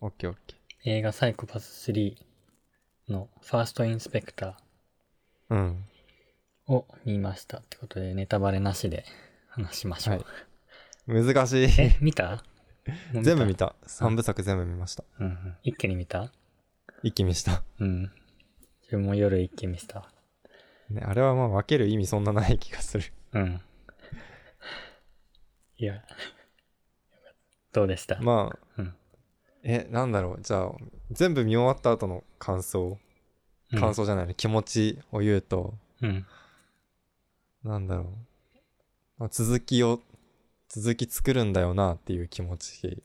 オッケーオッケ映画サイコパス3のファーストインスペクター。うん。ーを見ましたってことでネタバレなしで話しましょう。はい難しい。え、見た？全部見た。三部作全部見ました。うんうん。一気に見た？一気見した。うん。自分も夜一気見したわ。ね、あれはまあ分ける意味そんなない気がする。うん。いや。どうでした、まあ、うんえ、なんだろう。じゃあ、全部見終わった後の感想。うん感想じゃないね。気持ちを言うと、うん。なんだろう。まあ続きを、続き作るんだよなっていう気持ち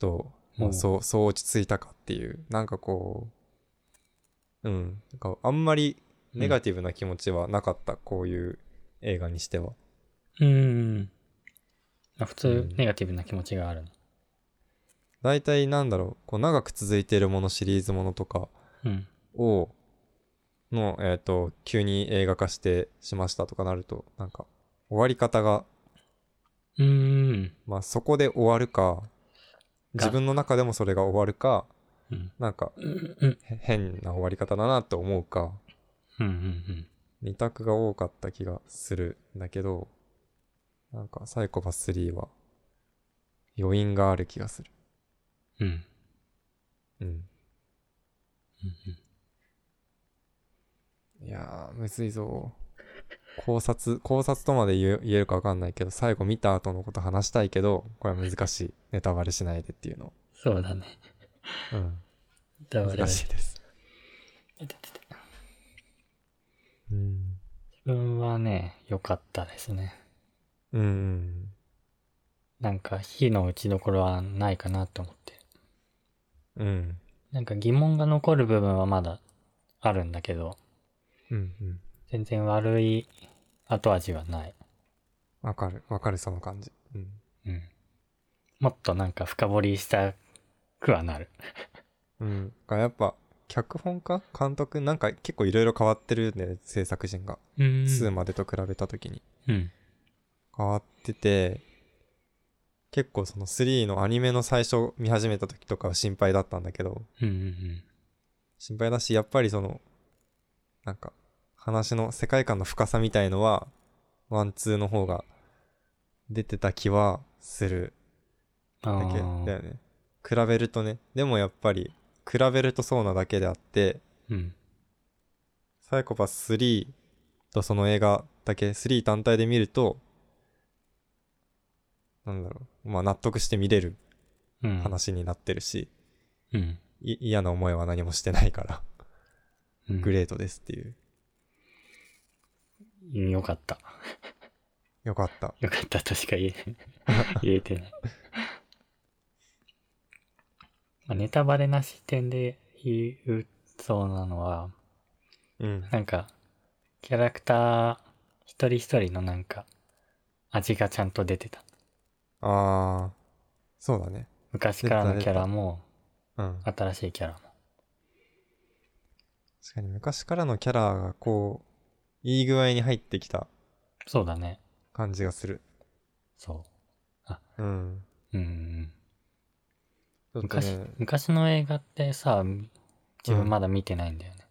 と、まあ、うんそう、そう落ち着いたかっていう、なんかこう、うん、なんかあんまりネガティブな気持ちはなかった、こういう映画にしては。うん。あ普通うん、ネガティブな気持ちがあるの。大体なんだろう、こう長く続いているもの、シリーズものとかうん。を、の、えっ、と、急に映画化してしましたとかなると、なんか、終わり方がうーん。まあそこで終わるか、自分の中でもそれが終わるか、うん。なんか変な終わり方だなって思うか、うん。うん。二択が多かった気がするんだけど、なんかサイコパス3は余韻がある気がする。うん。うん。いやー、むずいぞ。考察、考察とまで言え言えるかわかんないけど、最後見た後のこと話したいけど、これは難しい。ネタバレしないでっていうの。そうだね。うん。だから難しいです。うん。自分はね、良かったですね。うんうん。なんか、火の打ちどころはないかなと思って。うん。なんか疑問が残る部分はまだあるんだけど、うんうん。全然悪い後味はない。わかる。わかる、その感じ。うん。うん。もっとなんか深掘りしたくはなる。うん。がやっぱ、脚本家？監督？なんか結構いろいろ変わってるね、制作陣が。うん2までと比べた時に。うん。変わってて、結構その3のアニメの最初見始めた時とかは心配だったんだけど、うんうん心配だし、やっぱりその、なんか、話の世界観の深さみたいのは、ワン、ツーの方が出てた気はするうん。だけだよね。比べるとね。でもやっぱり、比べるとそうなだけであって、うん。サイコパス3とその映画だけ、3単体で見ると、なんだろう。まあ納得して見れるうん。話になってるし、うん。い嫌な思いは何もしてないから、うん。グレートですっていう。うんよかった。よかった。よかったとしか言え、言えてない。まあ、ネタバレなし点で言うそうなのは、うん。なんか、キャラクター一人一人のなんか、味がちゃんと出てた。あー、そうだね。昔からのキャラも、うん。新しいキャラも。確かに昔からのキャラがこう、いい具合に入ってきたそうだね。感じがする。そうん。う。うんうん。昔、ね、昔の映画ってさ、自分まだ見てないんだよね。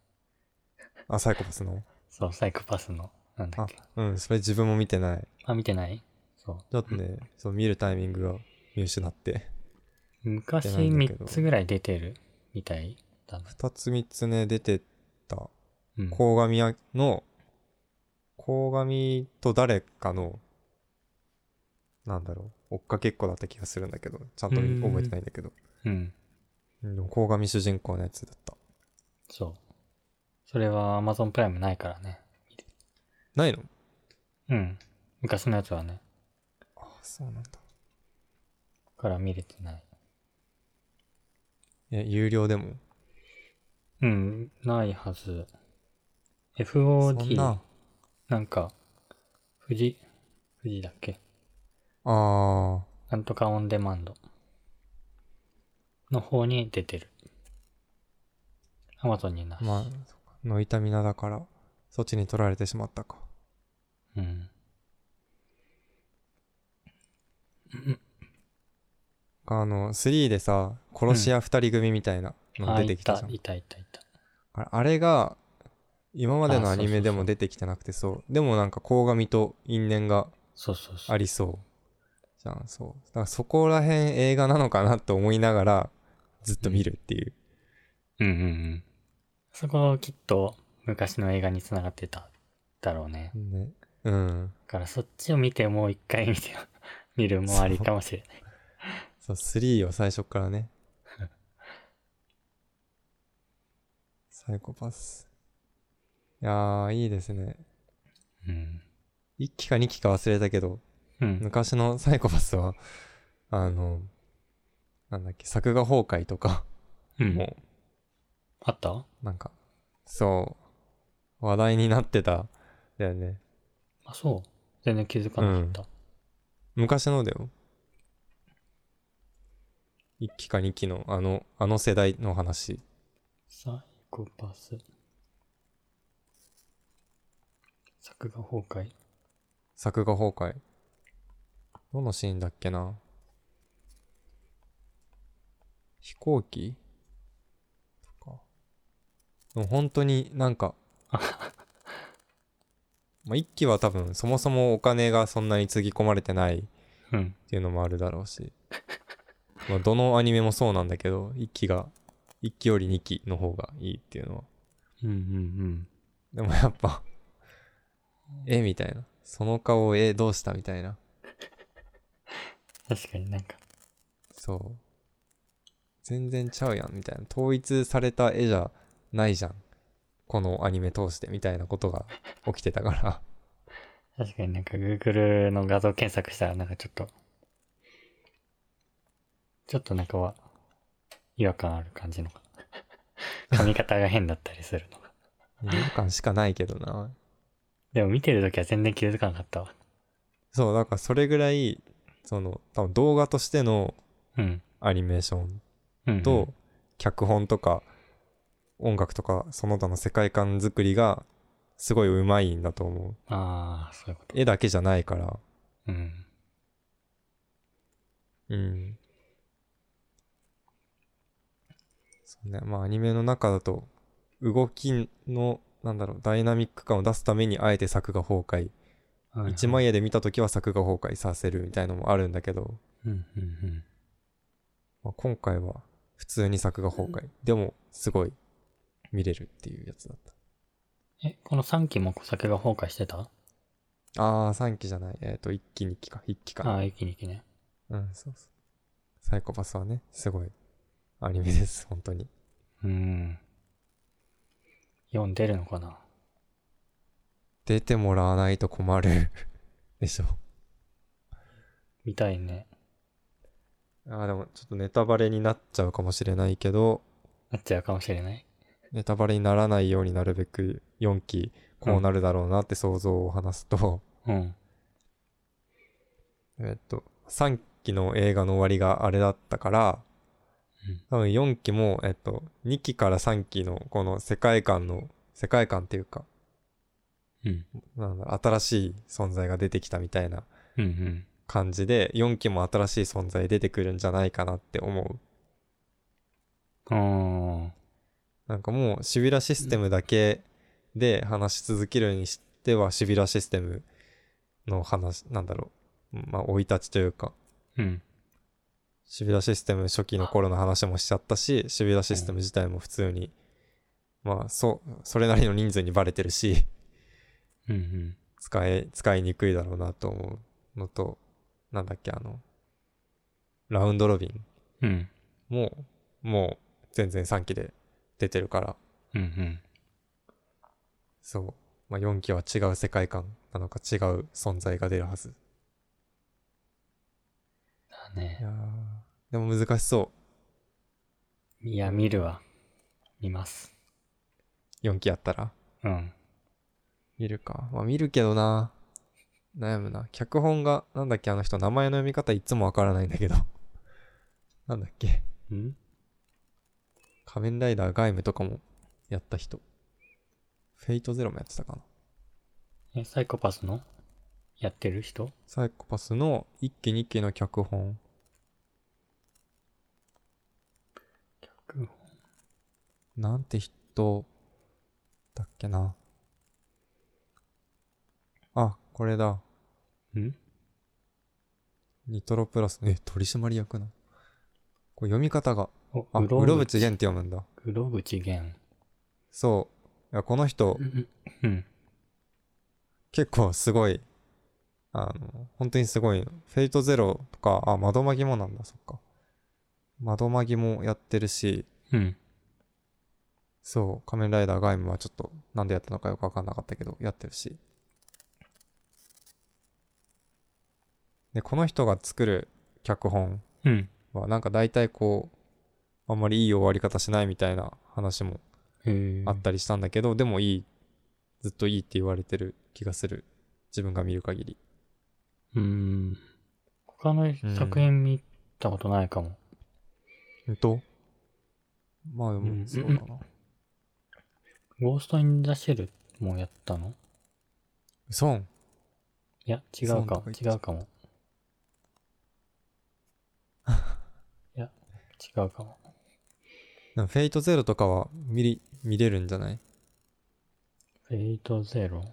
あ、サイコパスの？そう、サイコパスの、なんだっあけ。、うん、それ自分も見てない。あ、見てない？そう。ちょっとね、そう、見るタイミングが見失って。昔見てないんだけど3つぐらい出てるみたいだな。二つ三つね、出てた。うん。鴻上の、鴻上と誰かのなんだろう、追っかけっこだった気がするんだけど、ちゃんと覚えてないんだけど。うん。うん鴻上主人公のやつだった。そう。それは Amazon プライムないからね。ないの？うん。昔のやつはね。あ、そうなんだ。から見れてない。え、有料でも？うん、ないはず。FOD、な。なんか、富士、富士だっけ？あなんとかオンデマンドの方に出てる。アマゾンになー、まあ、そっかノイタミナだから、そっちに取られてしまったか。うん。あの、3でさ、殺し屋二人組みたいなのあ、出てきたじゃん。いた、いた、いた、いた。あれあれが、今までのアニメであそうそうそうも出てきてなくてそう。でもなんか、鴻上と因縁がそうそうそう。ありそう。じゃん、そう。だからそこら辺映画なのかなと思いながら、ずっと見るっていう。うんうんうん。そこきっと昔の映画に繋がってただろうね。ね。うん。だからそっちを見てもう一回見て、見るもありかもしれない。そう、3を最初からね。サイコパス。いやー、いいですね。うん。1期か2期か忘れたけど、うん。昔のサイコパスは、あの、なんだっけ、作画崩壊とか、うん。もあった？う、なんか、そう、話題になってた、だよね。あ、そう？全然気づかなかった。昔のだよ。1期か2期の、あの、あの世代の話。サイコパス。作画崩壊。作画崩壊。どのシーンだっけな？飛行機？とか。でも本当になんか、まあ一期は多分そもそもお金がそんなにつぎ込まれてないっうん。ていうのもあるだろうし。まあどのアニメもそうなんだけど、一期が、一期より二期の方がいいっていうのは。うんうんうん。でもやっぱ、えみたいな。その顔、えどうしたみたいな。確かになんか、そう。全然ちゃうやん、みたいな。統一された絵じゃないじゃん。このアニメ通して、みたいなことが起きてたから。確かになんか Google の画像検索したらなんかちょっと、ちょっとなんかは、違和感ある感じの。髪型が変だったりするのが。違和感しかないけどな。でも見てるときは全然気づかなかったわ。そう、だからそれぐらい、その、多分動画としてのうん。アニメーション。と、脚本とか、音楽とか、その他の世界観作りが、すごい上手いんだと思う。ああ、そういうこと。絵だけじゃないから。うん。うん。そうね。まあアニメの中だと、動きの、なんだろう、ダイナミック感を出すためにあえて作画崩壊。はい一枚絵で見たときは作画崩壊させるみたいのもあるんだけど、うんうんうん。まあ、今回は普通に作画崩壊。でも、すごい見れるっていうやつだっえ、この3期も作画崩壊してた？た。ああ、3期じゃない。えっ、と、1期2期か。1期かな。ああ、一気に一気ね。うん、そうそう。サイコパスはね、すごいアニメです、本当に。うん。読んでるのかな？出てもらわないと困る でしょ。見たいね。ああ、でもちょっとネタバレになっちゃうかもしれないけど、なっちゃうかもしれない。ネタバレにならないようになるべく4期こうなるだろうなって想像を話すと、うん。えっと、3期の映画の終わりがあれだったから、うん多分4期も、えっと、2期から3期のこの世界観の、世界観っていうか、うん。なんだろう新しい存在が出てきたみたいなうんうん。感じで、4期も新しい存在出てくるんじゃないかなって思う。あーなんかもう、シビラシステムだけで話し続けるにしては、シビラシステムの話、なんだろう。まあ、生い立ちというか、うん。シビラシステム初期の頃の話もしちゃったし、シビラシステム自体も普通に、まあ、そう、それなりの人数にバレてるし、うんうん。使い、使いにくいだろうなと思うのと、なんだっけ、あの、ラウンドロビンうん。も、もう全然3期で出てるから、うんうん。そう。まあ、4期は違う世界観なのか違う存在が出るはず。だねい。やーでも難しそいや、見るわ。見ます。う。4期やったら。うん。見るか。まあ見るけどな。悩むな。脚本が、なんだっけあの人、名前の読み方いつもわからないんだけど。なんだっけん？仮面ライダーガイムとかもやった人。フェイトゼロもやってたかな。え、サイコパスの？やってる人？サイコパスの1期2期の脚本。脚本なんて人だっけな。あ、これだ。ん？ニトロプラス。え、取締役な。これ読み方が。お、あ、うろぶち源。げんって読むんだ。うろぶち源。そう。いや、この人。結構すごい、あの、本当にすごいの。フェイトゼロとか、あ、窓マギもなんだ、そっか。窓マギもやってるし、うん。そう、仮面ライダーガイムはちょっと、なんでやったのかよくわかんなかったけど、やってるし。で、この人が作る脚本うん。は、なんか大体こう、あんまりいい終わり方しないみたいな話も。あったりしたんだけど、でもいい、ずっといいって言われてる気がする。自分が見る限り。うーん。他の作品見たことないかも。ほんとまあでうんも、そうだな。ゴースト・イン・ザ・シェルもやったの？ソン？いや、違そううかとか言ってた違うかも。いや、違うかも。でもフェイトゼロとかは見り、見れるんじゃない？フェイト・ゼロ？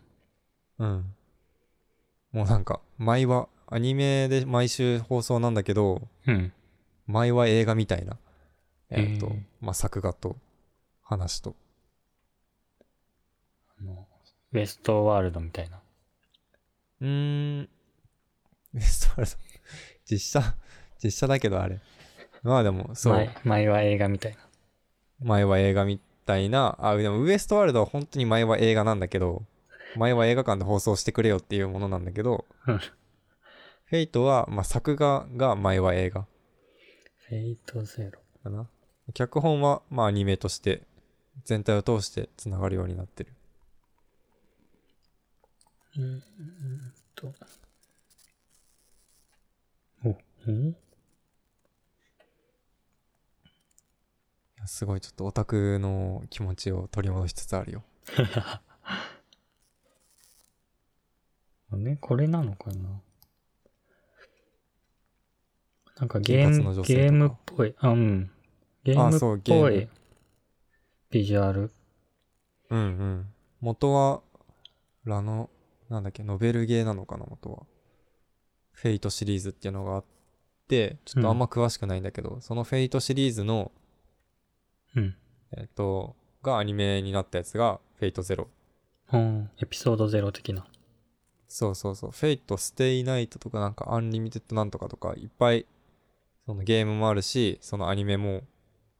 うん。もうなんか、毎話、アニメで毎週放送なんだけど、うん。毎話映画みたいな。えっ、とへー、まあ、作画と話と。あの、ウエストワールドみたいな。うーん。ウエストワールド？実写、実写だけどあれ。まあでも、そう。前前は映画みたいな。前は映画みたいな、あ、でもウエストワールドは本当に前は映画なんだけど、前は映画館で放送してくれよっていうものなんだけど、うんフェイトは、まあ、作画が前は映画フェイト・ゼロ。かな。脚本は、まあ、アニメとして、全体を通して繋がるようになってる。うーんと。お、んいやすごいちょっとオタクの気持ちを取り戻しつつあるよ。あね、これなのかな？なんかゲーム、ゲームっぽい。あ、うん。ゲーあムそうゲームっぽいビジュアル。うんうん。元は、ラノ、なんだっけ、ノベルゲーなのかな、元は。 Fate シリーズっていうのがあって、ちょっとあんま詳しくないんだけど、その Fate シリーズの、うん。えっと、がアニメになったやつが、 Fate Zero。うん。エピソードゼロ的な。そうそうそう。 Fate、stay night とかなんか Unlimited なんとかとかいっぱい、そのゲームもあるし、そのアニメも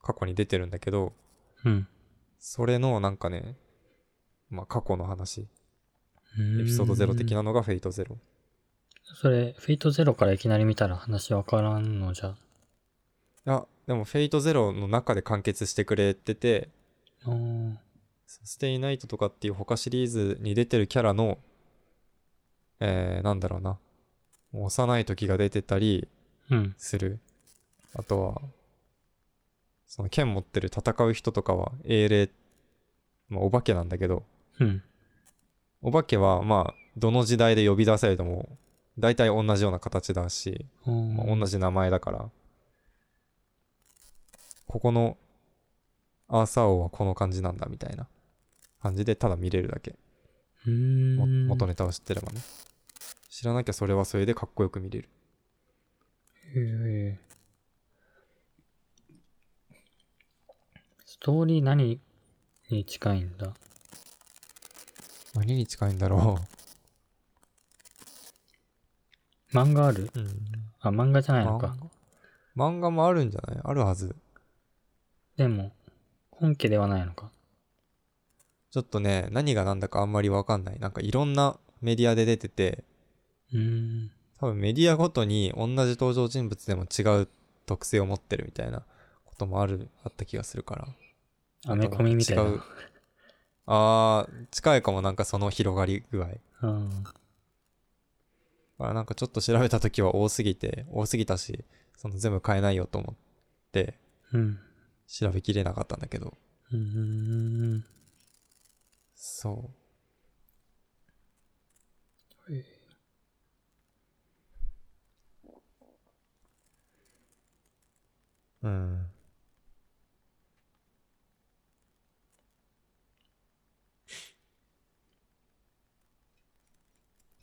過去に出てるんだけど、うん。それのなんかね、まあ過去の話、エエピソードゼロ的。なのが Fate Zero。それ、フェイトゼロからいきなり見たら話わからんのじゃ。いや、でも Fate Zero の中で完結してくれてて、ステイナイトとかっていう他シリーズに出てるキャラの、えー、なんだろうな。幼い時が出てたりうん。する。あとは、その剣持ってる戦う人とかは英霊、まあお化けなんだけど、うん。お化けはまあ、どの時代で呼び出されても、大体同じような形だし、まあ同じ。じ名前だから、ここのアーサー王はこの感じなんだみたいな感じでただ見れるだけ。元ネタを知ってればね。知らなきゃそれはそれでかっこよく見れる。へえ。ストーリー何に近いんだ？何に近いんだろ漫画ある？うん。あ、漫画じゃないの漫か。画漫画もあるんじゃない？あるはず。でも、本家ではないのか。ちょっとね、何が何だかあんまりわかんない。なんかいろんなメディアで出てて、うーん。多分メディアごとに同じ登場人物でも違う特性を持ってるみたいなこともある、あった気がするから。アメコミみたいな。違うあー、近いかもなんかその広がり具合。うん。だからなんかちょっと調べた時は多すぎて、多すぎたし、その全部買えないよと思ってうん。調べきれなかったんだけど、うん。そう。うん。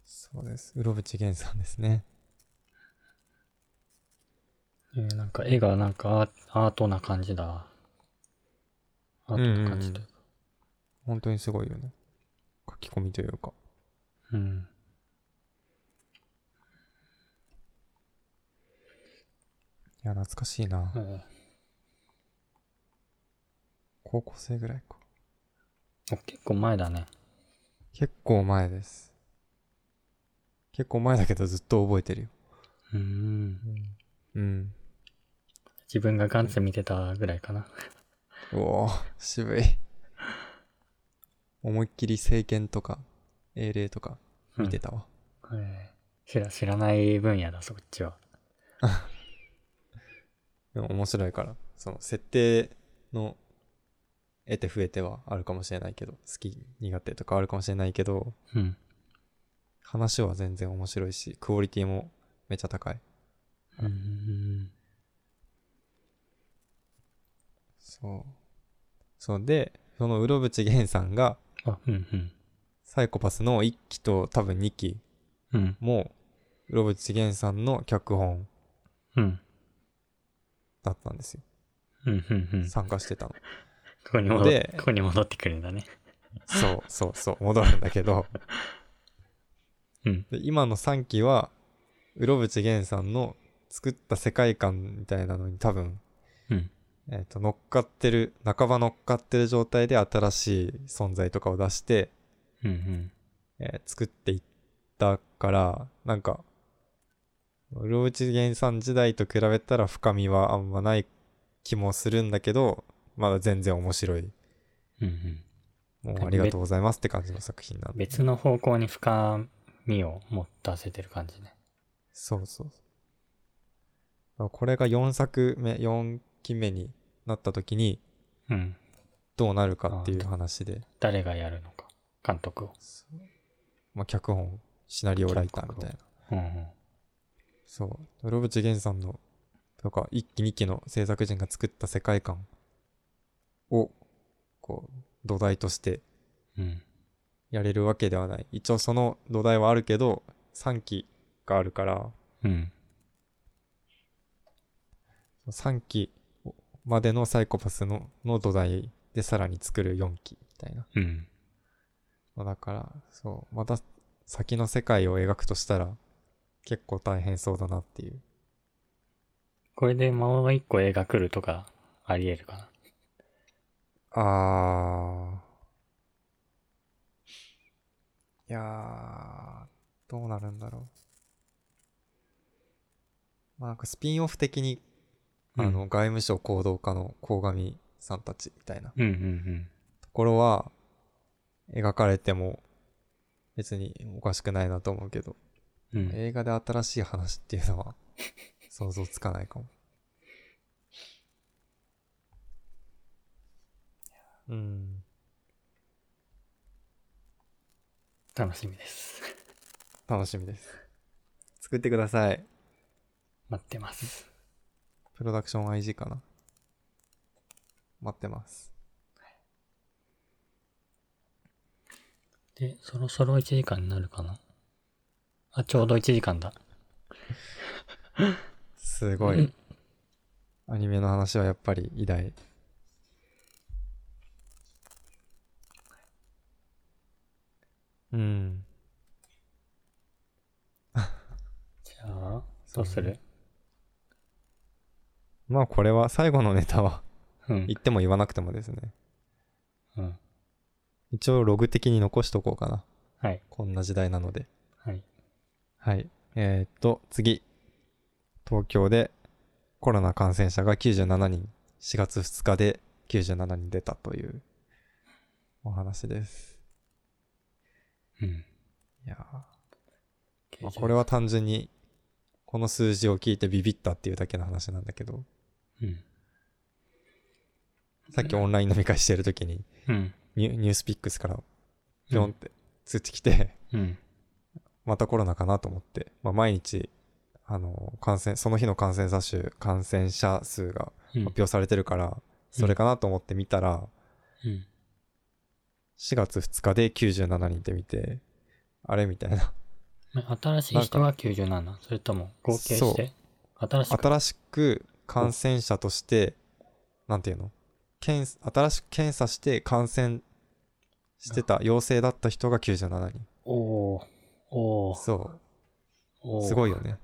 そうです。うろぶちげんさんですね。えーなんか絵がなんかアートな感じだ。アートな感じというか。本当にすごいよね。書き込みというか。うん。いや、懐かしいな。え高校生ぐらいか。結構前だね。結構前です。結構前だけどずっと覚えてるよ。うーん。うん。自分がガンツ見てたぐらいかな。うおー渋い。思いっきり聖剣とか、英霊とか見てたわ。うんえー知ら、知らない分野だ、そっちは。でも面白いから、その設定の得て増えてはあるかもしれないけど、好き苦手とかあるかもしれないけど、うん。話は全然面白いし、クオリティもめっちゃ高い。うーん。そう。そうで、そのうろぶちげんさんが、あ、うんうん。サイコパスの1期と多分2期うん。も、うろぶちげんさんの脚本うん。だったんですよ。うん。うん。うん。こ参加してたの。こに戻っでここに戻ってくるんだね。そうそうそう、戻るんだけど、うん。で今の3期は、うろぶちげんさんの作った世界観みたいなのに多分、うん。えっ、と、乗っかってる、半ば乗っかってる状態で新しい存在とかを出して、うん。うん。えー作っていったから、なんか、うろぶちげんさん時代と比べたら深みはあんまない気もするんだけど、まだ全然面白い。うん。うん。もうありがとうございますって感じの作品なんで。別の方向に深みを持たせてる感じね。そうそうそう。これが4作目、4期目になった時にうん。どうなるかっていう話で、誰がやるのか。監督を。まあ、脚本、シナリオライターみたいな。うんうん。そう。ロブチゲンさんの、とか、1期2期の制作人が作った世界観を、こう、土台としてうん。やれるわけではない。一応その土台はあるけど、3期があるから、うん。3期までのサイコパスのの土台でさらに作る4期みたいな。うん。まあだから、そう、また先の世界を描くとしたら、結構大変そうだなっていう。これでもう一個映画来るとか、あり得るかな？あー。いやー、どうなるんだろう。まあなんかスピンオフ的に、あの、うん外務省行動課の鴻上さんたちみたいなうんうんところは、描かれても別におかしくないなと思うけど、うん。うん。映画で新しい話っていうのは 想像つかないかも。うん。楽しみです。楽しみです。作ってください。待ってます。プロダクション IG かな。待ってます。で、そろそろ1時間になるかな？あ、ちょうど1時間だ。すごい。アニメの話はやっぱり偉大。うん。じゃゃあ、どうする？まあこれは最後のネタはうん言。っても言わなくてもですね。うん。一応ログ的に残しとこうかな。はい。こんな時代なので。はい。はい。えー、っと、次。東京でコロナ感染者が97人、4月2日で97人出たというお話です。うん。いやーまあこれは単純にこの数字を聞いてビビったっていうだけの話なんだけど、うん。さっきオンライン飲み会してる時にうん。ニュニュースピックスからピョンって通知来て、うん。またコロナかなと思って、まあ、毎日、あの、感染、その日の感染者数、感染者数がうん。発表されてるから、それかなと思って見たら、うん。4月2日で97人って見て、あれみたいな。新しい人が97。それとも合計して？新しく。感染者として、なんていうの？検新しく検査して感染してた、陽性だった人が97人。おー。おー。そおーう。すごいよね。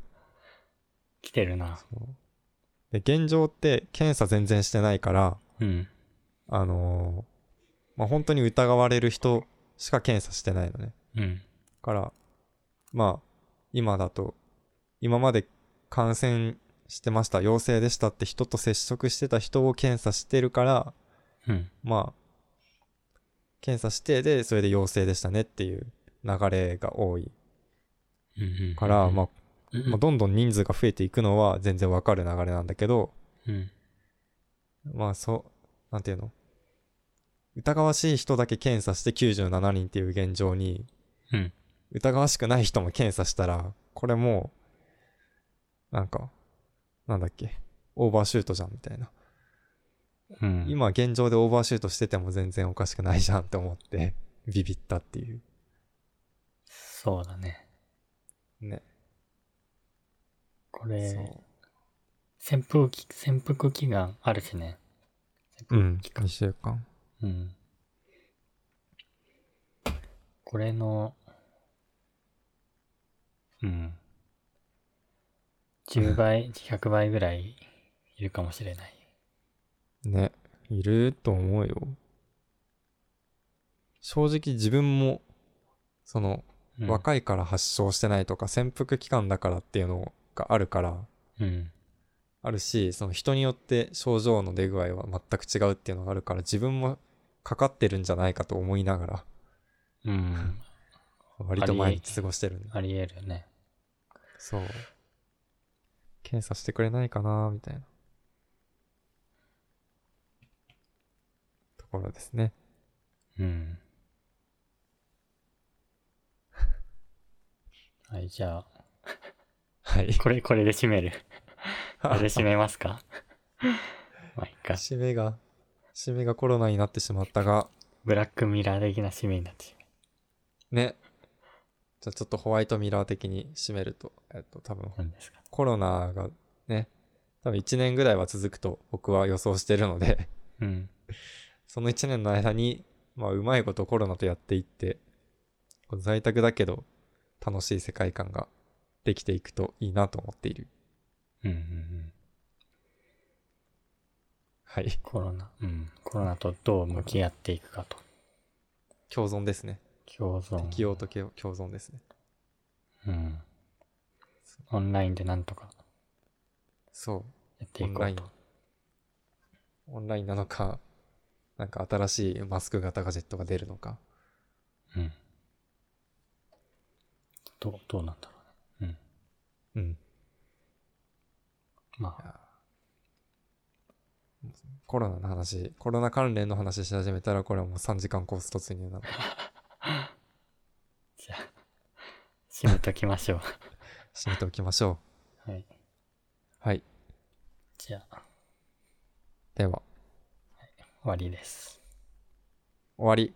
来てるな。で、現状って検査全然してないから、うん。あのーまあ、本当に疑われる人しか検査してないのね。うん。から、まあ、今だと、今まで感染してました、陽性でしたって人と接触してた人を検査してるから、うん。まあ、検査して、で、それで陽性でしたねっていう流れが多い。から、まあ、うん、まあ、どんどん人数が増えていくのは全然わかる流れなんだけど、うん。まあ、そう、なんていうの？疑わしい人だけ検査して97人っていう現状に、うん。疑わしくない人も検査したら、これもう、なんか、なんだっけ、オーバーシュートじゃんみたいな。うん。今現状でオーバーシュートしてても全然おかしくないじゃんって思って、ビビったっていう。そうだね。ね。これ。潜伏期、潜伏期間あるしね。うん。期間2週間。うん。これの、うん。10倍、100倍ぐらいいるかもしれない。ね。いると思うよ。正直自分も、その、うん、若いから発症してないとか、潜伏期間だからっていうのがあるから、うん。あるし、その人によって症状の出具合は全く違うっていうのがあるから、自分もかかってるんじゃないかと思いながら、うん。割と毎日過ごしてる。あり得るね。そう。検査してくれないかなみたいな。ところですね。うん。はい、じゃあ、はい。これ、これで締める。これで締めますか？まあ、いっか。締めが、締めがコロナになってしまったが、ブラックミラー的な締めになってしまね。じゃあちょっとホワイトミラー的に締めると、えっと、多分う。なんですか？コロナがね、多分1年ぐらいは続くと僕は予想してるので、うん。その1年の間に、まあ、うまいことコロナとやっていって、在宅だけど楽しい世界観ができていくといいなと思っている。うんうんうん。はい。コロナ、うん。コロナとどう向き合っていくかと。共存ですね。共存。適応と共共存ですね。うん。オンラインでなんとかそう。やっていこオンラインうと。。オンラインなのか、なんか新しいマスク型ガジェットが出るのか。うん。どう、どうなんだろうね。うん。うん。まあ、コロナの話、コロナ関連の話し始めたら、これはもう3時間コース突入なので。じゃあ、締めときましょう。締めておきましょはい。う。はい。じゃあ、では、終わりです。終わり。